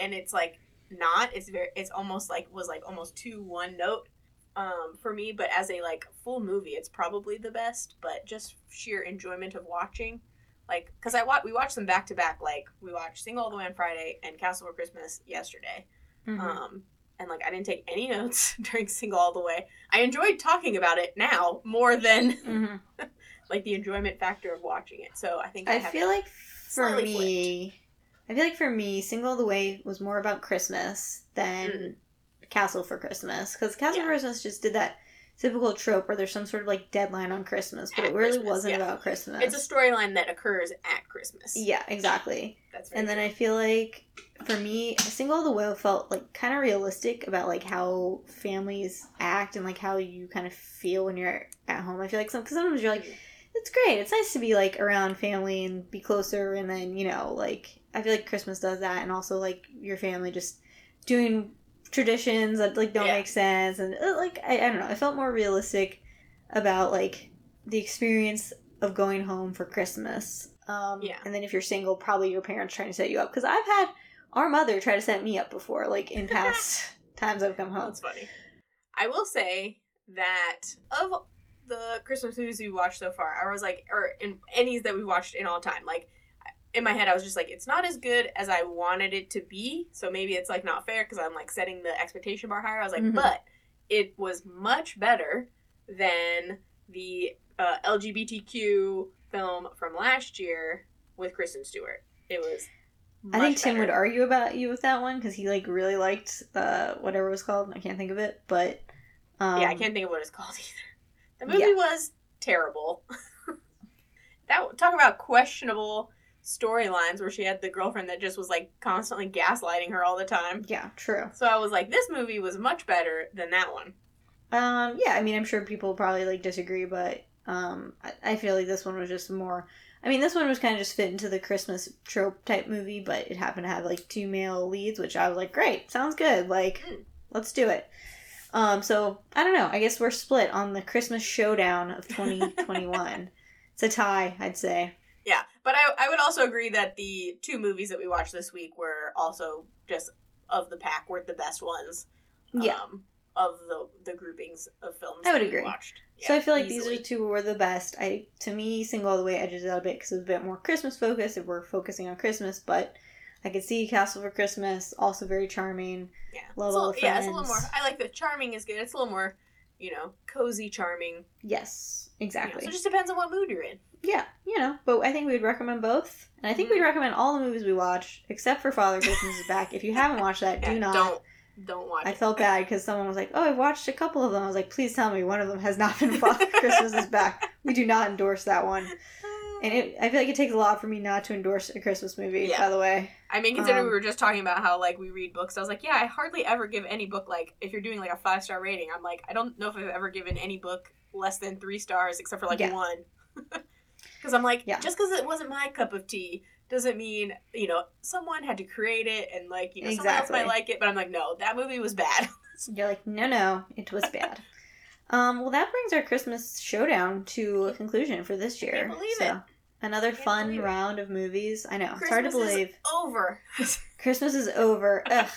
and it's like not. It's very. It's almost like was like almost too one note um, for me. But as a like full movie, it's probably the best. But just sheer enjoyment of watching, like because I wa- we watched them back to back. Like we watched Single All the Way on Friday and Castle for Christmas yesterday. Mhm. Um, and like I didn't take any notes during Single All the Way. I enjoyed talking about it now more than Mhm. like the enjoyment factor of watching it. So I think I, I feel like for me, I feel like for me, Single All the Way was more about Christmas than Mm. Castle for Christmas because Castle Yeah. for Christmas just did that typical trope where there's some sort of like deadline on Christmas, but At it really Christmas, wasn't yeah. about Christmas. it's a storyline that occurs at Christmas. yeah, exactly. that's And then true. I feel like for me, Single All the Way felt like kind of realistic about like how families act and like how you kind of feel when you're at home. I feel like some because sometimes you're like, it's great. It's nice to be like around family and be closer, and then you know, like I feel like Christmas does that, and also like your family just doing traditions that like don't Yeah. make sense, and uh, like I, I don't know. I felt more realistic about like the experience of going home for Christmas. Um, Yeah. And then if you're single, probably your parents trying to set you up. Because I've had our mother try to set me up before, like in past times I've come home. That's funny. I will say that of the Christmas movies we watched so far, I was like, or in any that we watched in all time, like in my head, I was just like, it's not as good as I wanted it to be. So maybe it's like not fair because I'm like setting the expectation bar higher. I was like, Mhm. but it was much better than the uh, LGBTQ film from last year with Kristen Stewart. It was. I think Tim would argue about you with that one because he like really liked uh, whatever it was called. I can't think of it, but um, yeah, I can't think of what it's called either. The movie yeah. was terrible. that talk about questionable storylines where she had the girlfriend that just was like constantly gaslighting her all the time. Yeah, true. So I was like, this movie was much better than that one. Um, yeah, I mean, I'm sure people probably like disagree, but um, I, I feel like this one was just more. I mean, this one was kind of just fit into the Christmas trope type movie, but it happened to have like two male leads, which I was like, great, sounds good. Like, Mm. let's do it. Um, so I don't know. I guess we're split on the Christmas showdown of 2021. it's a tie, I'd say. Yeah, but I, I would also agree that the two movies that we watched this week were also just of the pack were the best ones. Yeah. Um, of the the groupings of films I would agree. watched. so I feel like easily. these are two were the best. I to me, single all the way edges out a bit because it was a bit more Christmas focused. If we're focusing on Christmas, but I could see Castle for Christmas also very charming. Yeah, Love it's a all little- Yeah, it's a little more. I like the charming is good. It's a little more, you know, cozy, charming. Yes, you know, exactly. so it just depends on what mood you're in. yeah, you know, but I think we'd recommend both, and I think Mhm. we'd recommend all the movies we watch except for Father Christmas is Back. If you haven't watched that, do not. Don't don't watch. I it. felt bad because someone was like, "Oh, I've watched a couple of them." I was like, "Please tell me one of them has not been Father Christmas is Back." We do not endorse that one, and it, I feel like it takes a lot for me not to endorse a Christmas movie. Yeah. By the way, I mean, considering um, we were just talking about how like we read books, I was like, yeah, I hardly ever give any book like if you're doing like a five star rating. I'm like, I don't know if I've ever given any book less than three stars, except for like Yeah. one. Because I'm like, Yeah. just because it wasn't my cup of tea doesn't mean you know someone had to create it and like you know someone else Exactly. might like it. But I'm like, no, that movie was bad. you're like, "No, no, it was bad." um, well, that brings our Christmas showdown to a conclusion for this year. Can't believe so, it. Another fun round of movies. I know. Christmas it's hard to believe. is over. Christmas is over. Ugh.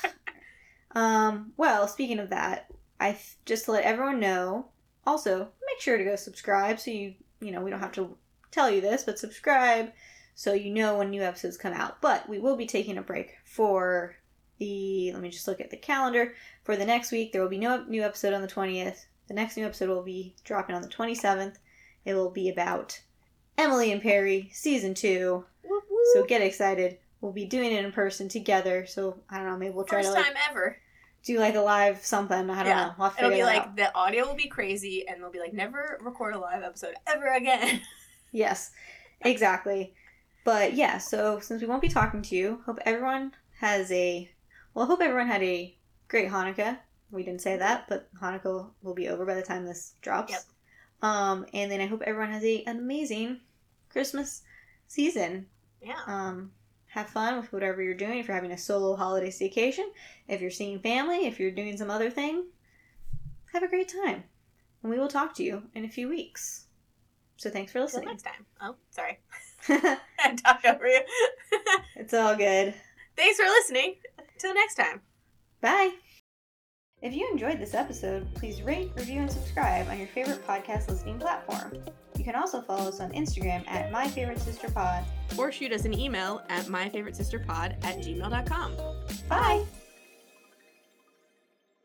Um, well, speaking of that, I th- just to let everyone know. Also, make sure to go subscribe so you you know we don't have to tell you this, but subscribe so you know when new episodes come out. But we will be taking a break for the. Let me just look at the calendar for the next week. There will be no new episode on the twentieth. The next new episode will be dropping on the twenty seventh. It will be about Emily in Paris season two. Whoop, So get excited. We'll be doing it in person together. So I don't know. Maybe we'll try First to like time ever. do like a live something. I don't Yeah. know. We'll It'll be that like out. the audio will be crazy, and they'll be like, never record a live episode ever again. Yes, exactly. But yeah. So since we won't be talking to you, hope everyone has a well. I hope everyone had a great Hanukkah. We didn't say that, but Hanukkah will be over by the time this drops. Yep. Um, and then I hope everyone has a an amazing Christmas season. yeah. Um, have fun with whatever you're doing. If you're having a solo holiday staycation, if you're seeing family, if you're doing some other thing, have a great time. And we will talk to you in a few weeks. So thanks for Till listening. next time. Oh, sorry. I talked over you. it's all good. Thanks for listening. Till next time. Bye. If you enjoyed this episode, please rate, review, and subscribe on your favorite podcast listening platform. You can also follow us on Instagram at My Favorite Sister Pod. Or shoot us an email at myfavoritesisterpod at gmail.com. Bye.